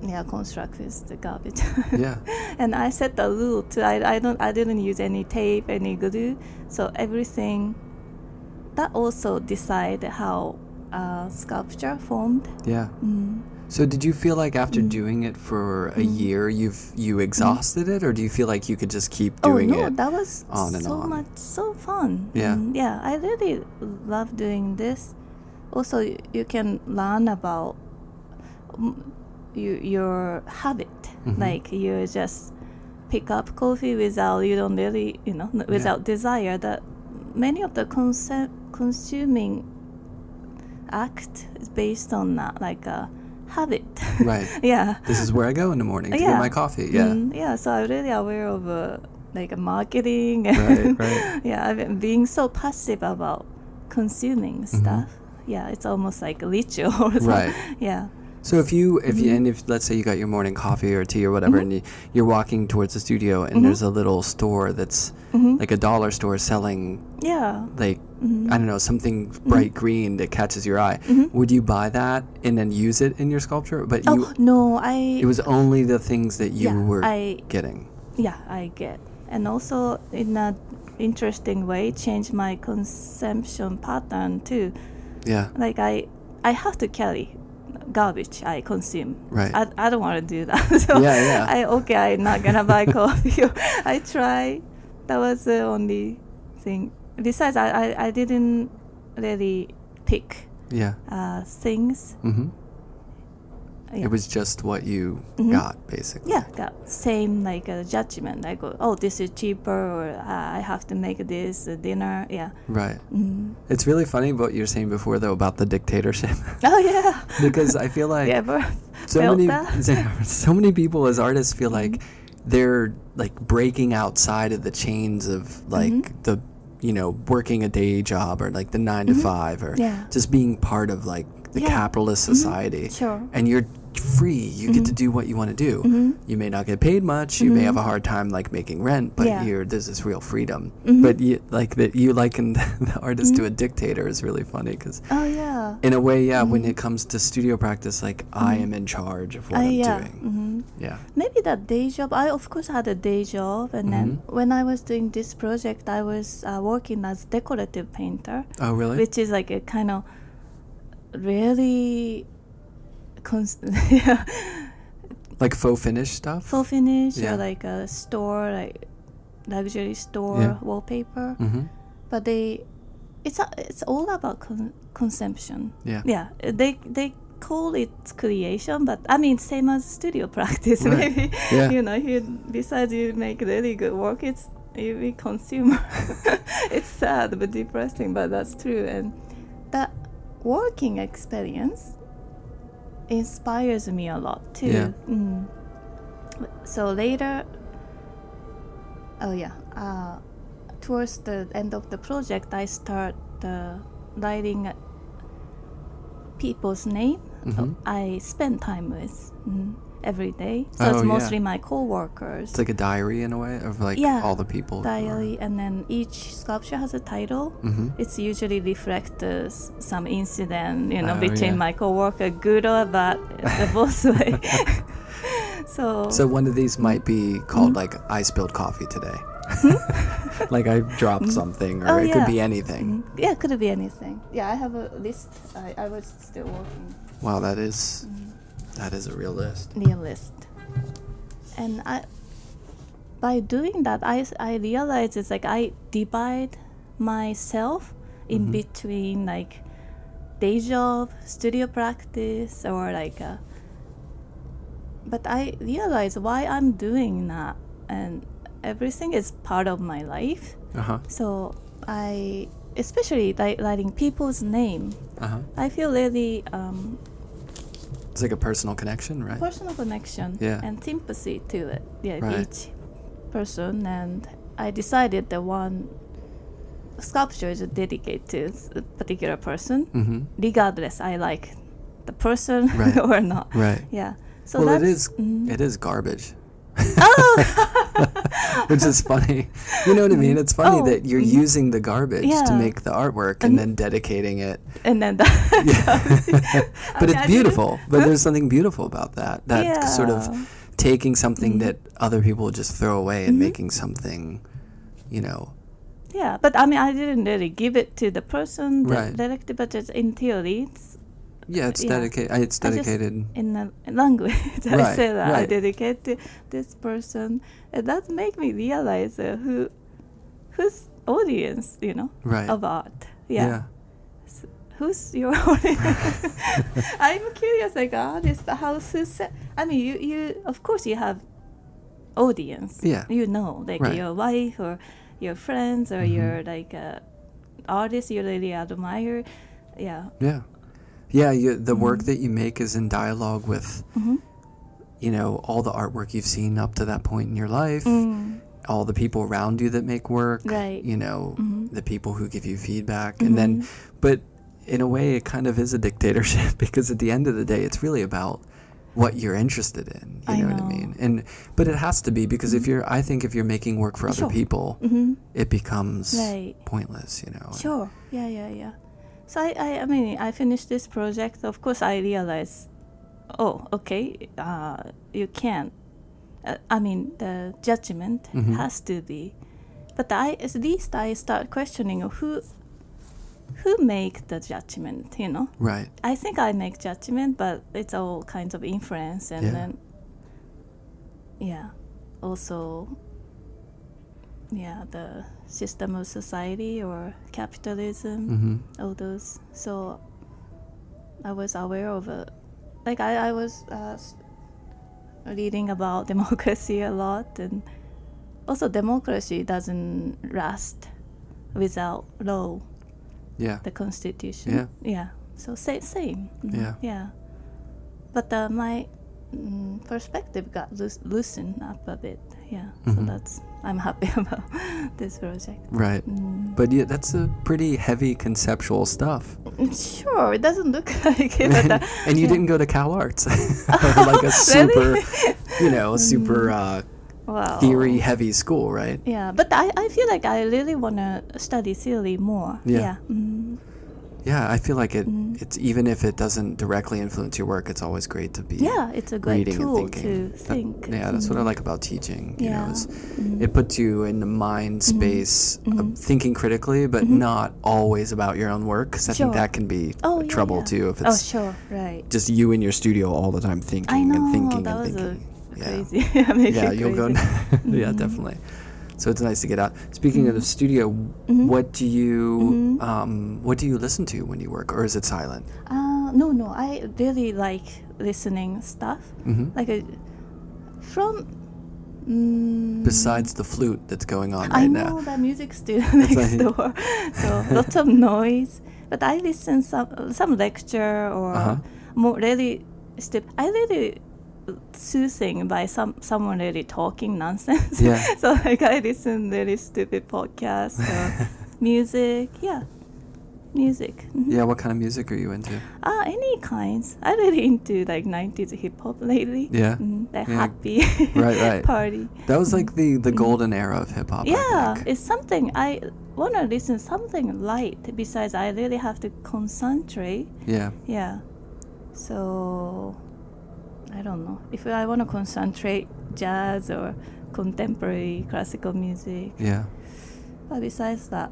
Speaker 3: yeah, construct with the garbage.
Speaker 2: Yeah.
Speaker 3: and I set the rule too. I, I don't I didn't use any tape, any glue. So everything that also decide how uh, sculpture formed.
Speaker 2: Yeah.
Speaker 3: Mm.
Speaker 2: So did you feel like after doing it for a
Speaker 3: Mm.
Speaker 2: year you've you exhausted it or do you feel like you could just keep doing
Speaker 3: Oh
Speaker 2: doing
Speaker 3: no,
Speaker 2: it?
Speaker 3: that was
Speaker 2: on and
Speaker 3: so
Speaker 2: on.
Speaker 3: much so fun.
Speaker 2: Yeah.
Speaker 3: And yeah, I really love doing this. Also, you can learn about mm, you, your habit.
Speaker 2: Mhm.
Speaker 3: Like you just pick up coffee without you don't really you know without desire. That many of the conce- consuming act is based on that, like a habit.
Speaker 2: Right.
Speaker 3: yeah.
Speaker 2: This is where I go in the morning to
Speaker 3: yeah.
Speaker 2: get my coffee. Yeah.
Speaker 3: Mm, yeah. So I'm really aware of uh, like marketing.
Speaker 2: Right,
Speaker 3: and
Speaker 2: right.
Speaker 3: yeah, I've been being so passive about consuming
Speaker 2: Mm-hmm.
Speaker 3: stuff. Yeah, it's almost like a ritual.
Speaker 2: Right.
Speaker 3: Yeah.
Speaker 2: So if you if
Speaker 3: Mm-hmm.
Speaker 2: you and if let's say you got your morning coffee or tea or whatever and you, you're walking towards the studio and
Speaker 3: Mm-hmm.
Speaker 2: there's a little store that's like a dollar store selling
Speaker 3: Yeah.
Speaker 2: like
Speaker 3: Mm-hmm.
Speaker 2: I don't know something bright green that catches your eye, would you buy that and then use it in your sculpture? But you
Speaker 3: oh no, I.
Speaker 2: it was only the things that you
Speaker 3: Yeah,
Speaker 2: were
Speaker 3: I-
Speaker 2: getting.
Speaker 3: Yeah, I get. And also in a interesting way, change my consumption pattern too.
Speaker 2: Yeah.
Speaker 3: Like I, I have to carry garbage I consume.
Speaker 2: Right.
Speaker 3: I, I don't want to do that. so
Speaker 2: Yeah, yeah.
Speaker 3: I okay. I'm not gonna buy coffee. I try. That was the only thing. Besides, I I, I didn't really pick
Speaker 2: Yeah.
Speaker 3: uh, things.
Speaker 2: Mhm.
Speaker 3: Yeah.
Speaker 2: It was just what you
Speaker 3: Mhm.
Speaker 2: got basically.
Speaker 3: yeah, got same like uh, judgment. I go, oh, this is cheaper, or uh, I have to make this dinner. Yeah.
Speaker 2: Right.
Speaker 3: Mm.
Speaker 2: It's really funny what you were saying before though about the dictatorship
Speaker 3: Oh yeah.
Speaker 2: because I feel like
Speaker 3: yeah, but
Speaker 2: so many
Speaker 3: that?
Speaker 2: so many people as artists feel like
Speaker 3: Mm-hmm.
Speaker 2: they're like breaking outside of the chains of like
Speaker 3: Mm-hmm.
Speaker 2: the you know working a day job or like the 9 to 5 or
Speaker 3: Mm-hmm. Yeah.
Speaker 2: just being part of like the
Speaker 3: Yeah. Mm-hmm.
Speaker 2: capitalist society
Speaker 3: Sure.
Speaker 2: and you're free you get to do what you want to do
Speaker 3: Mhm.
Speaker 2: you may not get paid much you may have a hard time like making rent but
Speaker 3: Yeah.
Speaker 2: you're there's this real freedom but you like that you likened the artist to a dictator is really funny because
Speaker 3: Oh yeah.
Speaker 2: in a way yeah when it comes to studio practice like i am in charge of what
Speaker 3: Uh,
Speaker 2: i'm
Speaker 3: yeah.
Speaker 2: doing yeah
Speaker 3: Maybe that day job. I of course had a day job, and then when I was doing this project, I was uh, working as decorative painter,
Speaker 2: oh really
Speaker 3: which is like a kind of really. Cons- yeah,
Speaker 2: like faux finish stuff
Speaker 3: full finish
Speaker 2: Yeah.
Speaker 3: or like a store, like luxury store
Speaker 2: Yeah.
Speaker 3: wallpaper.
Speaker 2: mm-hmm.
Speaker 3: But they, it's a, it's all about con- consumption.
Speaker 2: yeah
Speaker 3: Yeah, they they call it creation, but I mean same as studio practice.
Speaker 2: Right.
Speaker 3: Maybe
Speaker 2: Yeah.
Speaker 3: you know, you besides you make really good work, it's you be consumer. it's sad but depressing, but that's true. And that working experience inspires me a lot too.
Speaker 2: Yeah.
Speaker 3: Mm. So later, oh yeah, uh, towards the end of the project, I start uh, writing people's name
Speaker 2: Mhm.
Speaker 3: I spend time with mm, every day. So
Speaker 2: Oh,
Speaker 3: it's
Speaker 2: yeah.
Speaker 3: mostly my coworkers.
Speaker 2: it's like a diary in a way of like
Speaker 3: Yeah,
Speaker 2: all the people
Speaker 3: diary, and then each sculpture has a title.
Speaker 2: Mhm.
Speaker 3: It's usually reflect uh, some incident, you know,
Speaker 2: Oh,
Speaker 3: between
Speaker 2: yeah.
Speaker 3: my coworker, good or bad, the both way. so,
Speaker 2: so one of these might be called
Speaker 3: Mm-hmm.
Speaker 2: like i spilled coffee today like i dropped something or
Speaker 3: Oh,
Speaker 2: it could be anything
Speaker 3: Mhm. yeah, it could be anything. Yeah, I have a list. I, I was still working
Speaker 2: wow that is
Speaker 3: Mm-hmm.
Speaker 2: That is a real list
Speaker 3: near list, and I by doing that, I, I realized it's like I divide myself in
Speaker 2: Mhm.
Speaker 3: between like day job, studio practice, or like. A, but I realize why I'm doing that, and everything is part of my life.
Speaker 2: uh-huh
Speaker 3: So I, especially like writing people's name,
Speaker 2: uh-huh
Speaker 3: I feel really um,
Speaker 2: it's like a personal connection right
Speaker 3: personal connection
Speaker 2: Yeah.
Speaker 3: and sympathy to it. Yeah,
Speaker 2: Right.
Speaker 3: each person, and I decided the one sculpture is dedicated to a particular person.
Speaker 2: mm-hmm
Speaker 3: Regardless, I like the person
Speaker 2: Right.
Speaker 3: or not.
Speaker 2: Right.
Speaker 3: Yeah. So
Speaker 2: well, it is.
Speaker 3: mm.
Speaker 2: It is garbage.
Speaker 3: Oh.
Speaker 2: Which is funny. You know what I mean? It's funny
Speaker 3: Oh,
Speaker 2: that you're
Speaker 3: mhm.
Speaker 2: using the garbage to make the artwork
Speaker 3: And-
Speaker 2: and then dedicating it.
Speaker 3: and then
Speaker 2: Yeah. but it's beautiful. But there's something beautiful about that. That sort of taking something
Speaker 3: Mhm.
Speaker 2: that other people just throw away and
Speaker 3: Mhm.
Speaker 2: making something, you know.
Speaker 3: Yeah, but I mean, I didn't really give it to the person that
Speaker 2: Right.
Speaker 3: directly, but it's in theory, it's
Speaker 2: Yeah, it's
Speaker 3: Yeah.
Speaker 2: dedicated. It's dedicated.
Speaker 3: in the language. I
Speaker 2: Right,
Speaker 3: say that I dedicate to this person, and that make me realize uh, who, whose audience, you know,
Speaker 2: right.
Speaker 3: of art. Yeah.
Speaker 2: yeah.
Speaker 3: S- Who's your audience? I'm curious, like artist, how who set? I mean, you, you, of course, you have audience.
Speaker 2: Yeah.
Speaker 3: You know, like
Speaker 2: Right.
Speaker 3: your wife or your friends or
Speaker 2: Mhm.
Speaker 3: your like uh, artist you really admire. Yeah.
Speaker 2: Yeah. Yeah. You, the work
Speaker 3: Mhm.
Speaker 2: that you make is in dialogue with,
Speaker 3: hmm
Speaker 2: you know, all the artwork you've seen up to that point in your life,
Speaker 3: Mm.
Speaker 2: all the people around you that make work,
Speaker 3: Right.
Speaker 2: you know,
Speaker 3: Mhm.
Speaker 2: the people who give you feedback. And then,
Speaker 3: Mhm.
Speaker 2: but in a way, it kind of is a dictatorship because at the end of the day, it's really about what you're interested in. You
Speaker 3: I
Speaker 2: know, what I mean? And, but it has to be because if you're, I think if you're making work for other
Speaker 3: Sure.
Speaker 2: people,
Speaker 3: hmm
Speaker 2: it becomes
Speaker 3: Right.
Speaker 2: pointless, you know.
Speaker 3: Sure. Yeah, yeah, yeah. So I, I, I mean, I finished this project. Of course, I realized, oh, okay, uh, you can't. Uh, I mean, the judgment
Speaker 2: Mhm.
Speaker 3: has to be. But I, at least I start questioning who, who make the judgment. You know,
Speaker 2: Right.
Speaker 3: I think I make judgment, but it's all kinds of influence, and
Speaker 2: Yeah.
Speaker 3: then, yeah, also, yeah, the system of society or capitalism
Speaker 2: Mm-hmm.
Speaker 3: all those. So I was aware of it. Like I, I was uh, reading about democracy a lot, and also democracy doesn't last without law,
Speaker 2: Yeah.
Speaker 3: the constitution.
Speaker 2: Yeah.
Speaker 3: Yeah. So same, same. Mhm.
Speaker 2: Yeah.
Speaker 3: Yeah. But uh, my mm, perspective got loos- loosened up a bit. Yeah. So
Speaker 2: Mhm.
Speaker 3: that's I'm happy about this project.
Speaker 2: Right.
Speaker 3: Mm.
Speaker 2: But yeah, that's a pretty heavy conceptual stuff.
Speaker 3: Mm, Sure, it doesn't look like it, uh,
Speaker 2: and you
Speaker 3: yeah.
Speaker 2: didn't go to CalArts, like a super, you know, super
Speaker 3: Mm.
Speaker 2: uh,
Speaker 3: wow.
Speaker 2: theory heavy school, right?
Speaker 3: Yeah, but I, I feel like I really want to study theory more.
Speaker 2: Yeah.
Speaker 3: Yeah. Mm,
Speaker 2: Yeah, I feel like it.
Speaker 3: Mm.
Speaker 2: It's even if it doesn't directly influence your work, it's always great to be
Speaker 3: yeah, it's a great
Speaker 2: reading
Speaker 3: tool
Speaker 2: and thinking.
Speaker 3: to
Speaker 2: That-
Speaker 3: think.
Speaker 2: yeah, that's what I
Speaker 3: Mm.
Speaker 2: like about teaching. You
Speaker 3: Yeah.
Speaker 2: know, is
Speaker 3: Mm.
Speaker 2: it puts you in the mind
Speaker 3: Mhm.
Speaker 2: space of
Speaker 3: Mhm.
Speaker 2: thinking critically, but not always about your own work. Because I
Speaker 3: Sure.
Speaker 2: think that can be
Speaker 3: Oh, yeah,
Speaker 2: trouble
Speaker 3: yeah.
Speaker 2: too if
Speaker 3: oh,
Speaker 2: it's
Speaker 3: sure, right.
Speaker 2: just you in your studio all the time thinking
Speaker 3: know
Speaker 2: and thinking and thinking. Yeah.
Speaker 3: crazy. yeah,
Speaker 2: yeah, you'll go.
Speaker 3: crazy.
Speaker 2: yeah,
Speaker 3: Mhm.
Speaker 2: definitely. So it's nice to get out. Speaking of the
Speaker 3: Mhm.
Speaker 2: studio,
Speaker 3: Mhm.
Speaker 2: what do you
Speaker 3: Mhm.
Speaker 2: um, what do you listen to when you work, or is it silent?
Speaker 3: Uh, no, no, I really like listening stuff.
Speaker 2: hmm
Speaker 3: Like a, from. Mm,
Speaker 2: Besides the flute that's going on right I
Speaker 3: know
Speaker 2: now.
Speaker 3: that music studio next door, so lots of noise. But I listen some some lecture or
Speaker 2: Uh-huh.
Speaker 3: more really step. I really soothing by some someone really talking nonsense.
Speaker 2: Yeah.
Speaker 3: so like I listen to really stupid podcasts or music. Yeah, music. Mhm.
Speaker 2: Yeah, what kind of music are you into?
Speaker 3: Ah, any kinds. I really into like 90s hip hop lately.
Speaker 2: Yeah?
Speaker 3: Mm, like
Speaker 2: Yeah.
Speaker 3: happy
Speaker 2: Right, right.
Speaker 3: party.
Speaker 2: That was like the the golden era of hip hop.
Speaker 3: Mm-hmm. Yeah, it's something I want to listen something light. Besides, I really have to concentrate.
Speaker 2: yeah,
Speaker 3: Yeah, so I don't know if I want to concentrate jazz or contemporary classical music.
Speaker 2: yeah.
Speaker 3: But besides that,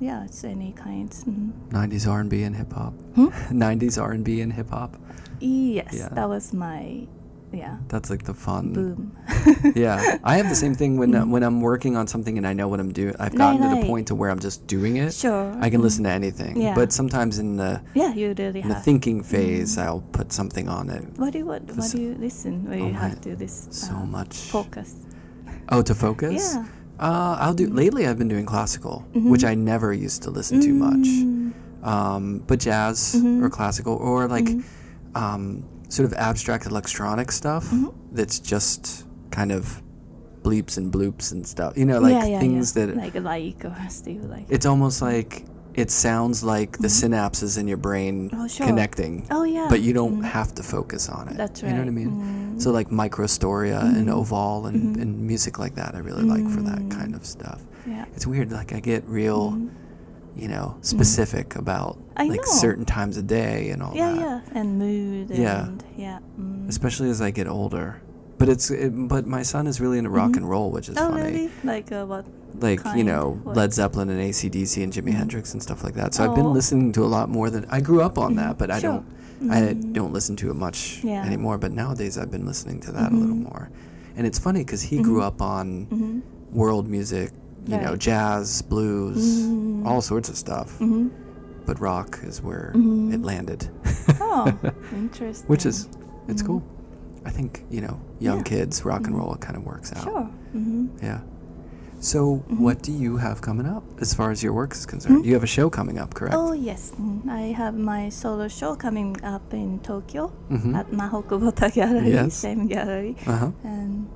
Speaker 3: yeah, it's any kind. Mhm.
Speaker 2: 90s R&B and hip hop.
Speaker 3: Hmm?
Speaker 2: 90s R&B and hip hop.
Speaker 3: Yes,
Speaker 2: Yeah.
Speaker 3: that was my yeah
Speaker 2: That's like the fun.
Speaker 3: boom.
Speaker 2: Yeah, I have the same thing when uh,
Speaker 3: Mm.
Speaker 2: when I'm working on something and I know what I'm doing. I've
Speaker 3: Right,
Speaker 2: gotten to the
Speaker 3: right.
Speaker 2: point to where I'm just doing it.
Speaker 3: Sure.
Speaker 2: I can
Speaker 3: Mm.
Speaker 2: listen to anything.
Speaker 3: Yeah.
Speaker 2: But sometimes in the
Speaker 3: Yeah, you really
Speaker 2: in the thinking phase,
Speaker 3: Mm.
Speaker 2: I'll put something on it.
Speaker 3: What do you what, what do you listen when
Speaker 2: oh
Speaker 3: you
Speaker 2: my-
Speaker 3: have to this
Speaker 2: So
Speaker 3: uh,
Speaker 2: much.
Speaker 3: focus?
Speaker 2: Oh, to focus?
Speaker 3: Yeah.
Speaker 2: Uh, I'll do.
Speaker 3: Mhm.
Speaker 2: Lately, I've been doing classical,
Speaker 3: Mhm.
Speaker 2: which I never used to listen to much.
Speaker 3: Mm.
Speaker 2: Um, but jazz
Speaker 3: Mhm.
Speaker 2: or classical or like um, sort of abstract electronic stuff
Speaker 3: Mhm.
Speaker 2: that's just kind of bleeps and bloops and stuff. You know, like
Speaker 3: yeah, yeah,
Speaker 2: things
Speaker 3: yeah.
Speaker 2: that
Speaker 3: like like or still like.
Speaker 2: it's almost like it sounds like the synapses in your brain
Speaker 3: Mm-hmm. Oh, sure.
Speaker 2: connecting.
Speaker 3: Oh, yeah.
Speaker 2: But you don't
Speaker 3: Mm.
Speaker 2: have to focus on it.
Speaker 3: That's right.
Speaker 2: You know what I mean?
Speaker 3: Mm.
Speaker 2: So like Microstoria and
Speaker 3: Mhm.
Speaker 2: Oval and,
Speaker 3: Mhm.
Speaker 2: and music like that, I really like for that
Speaker 3: Mm.
Speaker 2: kind of stuff.
Speaker 3: Yeah.
Speaker 2: It's weird. Like I get real. You know, specific about
Speaker 3: I
Speaker 2: like
Speaker 3: know.
Speaker 2: certain times of day and all
Speaker 3: Yeah,
Speaker 2: that.
Speaker 3: yeah, yeah, and mood.
Speaker 2: Yeah.
Speaker 3: And, yeah. Mm.
Speaker 2: Especially as I get older. But it's it, but my son is really into rock
Speaker 3: Mhm.
Speaker 2: and roll, which is
Speaker 3: oh,
Speaker 2: funny.
Speaker 3: really? Like uh, what?
Speaker 2: like you know
Speaker 3: What?
Speaker 2: Led Zeppelin and ACDC and Jimi
Speaker 3: Mhm.
Speaker 2: Hendrix and stuff like that. So I've been
Speaker 3: Oh.
Speaker 2: listening to a lot more than I grew up on
Speaker 3: Mhm.
Speaker 2: that, but I
Speaker 3: Sure.
Speaker 2: don't I
Speaker 3: Mm.
Speaker 2: don't listen to it much
Speaker 3: Yeah.
Speaker 2: anymore. But nowadays I've been listening to that a little
Speaker 3: Mhm.
Speaker 2: more, and it's funny because he grew up on world music, you know, jazz, blues,
Speaker 3: Mm.
Speaker 2: all sorts of stuff.
Speaker 3: Mhm.
Speaker 2: But rock is where
Speaker 3: Mhm.
Speaker 2: it landed,
Speaker 3: Oh, interesting.
Speaker 2: which is it's
Speaker 3: Mhm.
Speaker 2: cool. I think you know young
Speaker 3: Yeah.
Speaker 2: kids rock and
Speaker 3: Mhm.
Speaker 2: roll kind of works out.
Speaker 3: Sure. Mm-hmm.
Speaker 2: Yeah. So, what do you have coming up as far as your work is concerned? You have a show coming up, correct?
Speaker 3: Oh yes, I have my solo show coming up in Tokyo at Maho Kubota Gallery,
Speaker 2: Yes.
Speaker 3: same gallery,
Speaker 2: Uh huh.
Speaker 3: and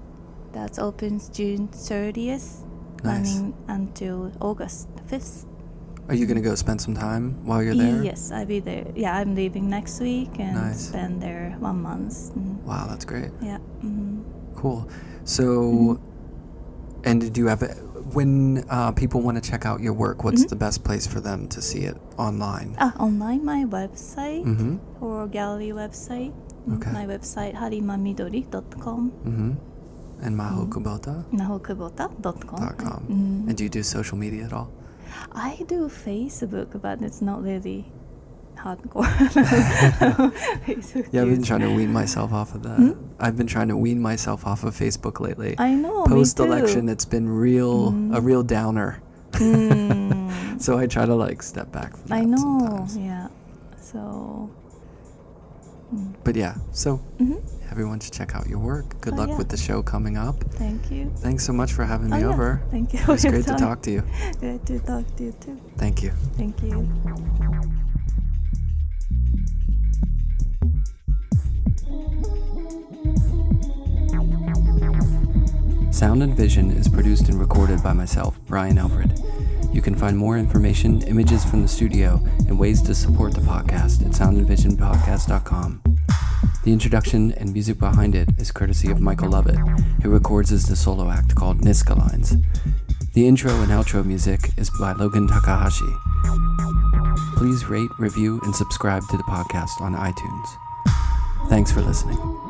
Speaker 3: that opens June 30th,
Speaker 2: Nice.
Speaker 3: running until August 5th.
Speaker 2: Are you gonna go spend some time while you're there?
Speaker 3: Yes, I'll be there. Yeah, I'm leaving next week and
Speaker 2: Nice.
Speaker 3: spend there one month. Mm,
Speaker 2: Wow, that's great.
Speaker 3: Yeah. Mm.
Speaker 2: Cool. So,
Speaker 3: Mhm.
Speaker 2: and do you have when uh, people want to check out your work? What's
Speaker 3: Mhm.
Speaker 2: the best place for them to see it online?
Speaker 3: Ah, online my website
Speaker 2: Mm-hmm.
Speaker 3: or gallery website. Mm,
Speaker 2: Okay.
Speaker 3: My website harimamidori.com,
Speaker 2: Mm-hmm. And Maho
Speaker 3: Mhm.
Speaker 2: Kubota. Dot com.
Speaker 3: Mm.
Speaker 2: And do you do social media at all?
Speaker 3: I do Facebook, but it's not really hardcore.
Speaker 2: Yeah, I've been trying to wean myself off of that.
Speaker 3: Hmm?
Speaker 2: I've been trying to wean myself off of Facebook lately.
Speaker 3: I know.
Speaker 2: Post election, it's been real a
Speaker 3: Mhm.
Speaker 2: real downer.
Speaker 3: Mm.
Speaker 2: So I try to like step back from that
Speaker 3: I know.
Speaker 2: sometimes.
Speaker 3: Yeah. So. Mm.
Speaker 2: But yeah, so
Speaker 3: Mhm.
Speaker 2: everyone should check out your work. Good
Speaker 3: Oh,
Speaker 2: luck
Speaker 3: yeah.
Speaker 2: with the show coming up.
Speaker 3: Thank you.
Speaker 2: Thanks so much for having
Speaker 3: Oh,
Speaker 2: me
Speaker 3: yeah.
Speaker 2: over.
Speaker 3: Thank you.
Speaker 2: It was great to talk to you.
Speaker 3: Great to talk to you too.
Speaker 2: Thank you.
Speaker 3: Thank you.
Speaker 2: Sound and Vision is produced and recorded by myself, Brian Alfred. You can find more information, images from the studio, and ways to support the podcast at soundandvisionpodcast.com. The introduction and music behind it is courtesy of Michael Lovett, who records as the solo act called NZCA Lines. The intro and outro music is by Logan Takahashi. Please rate, review, and subscribe to the podcast on iTunes. Thanks for listening.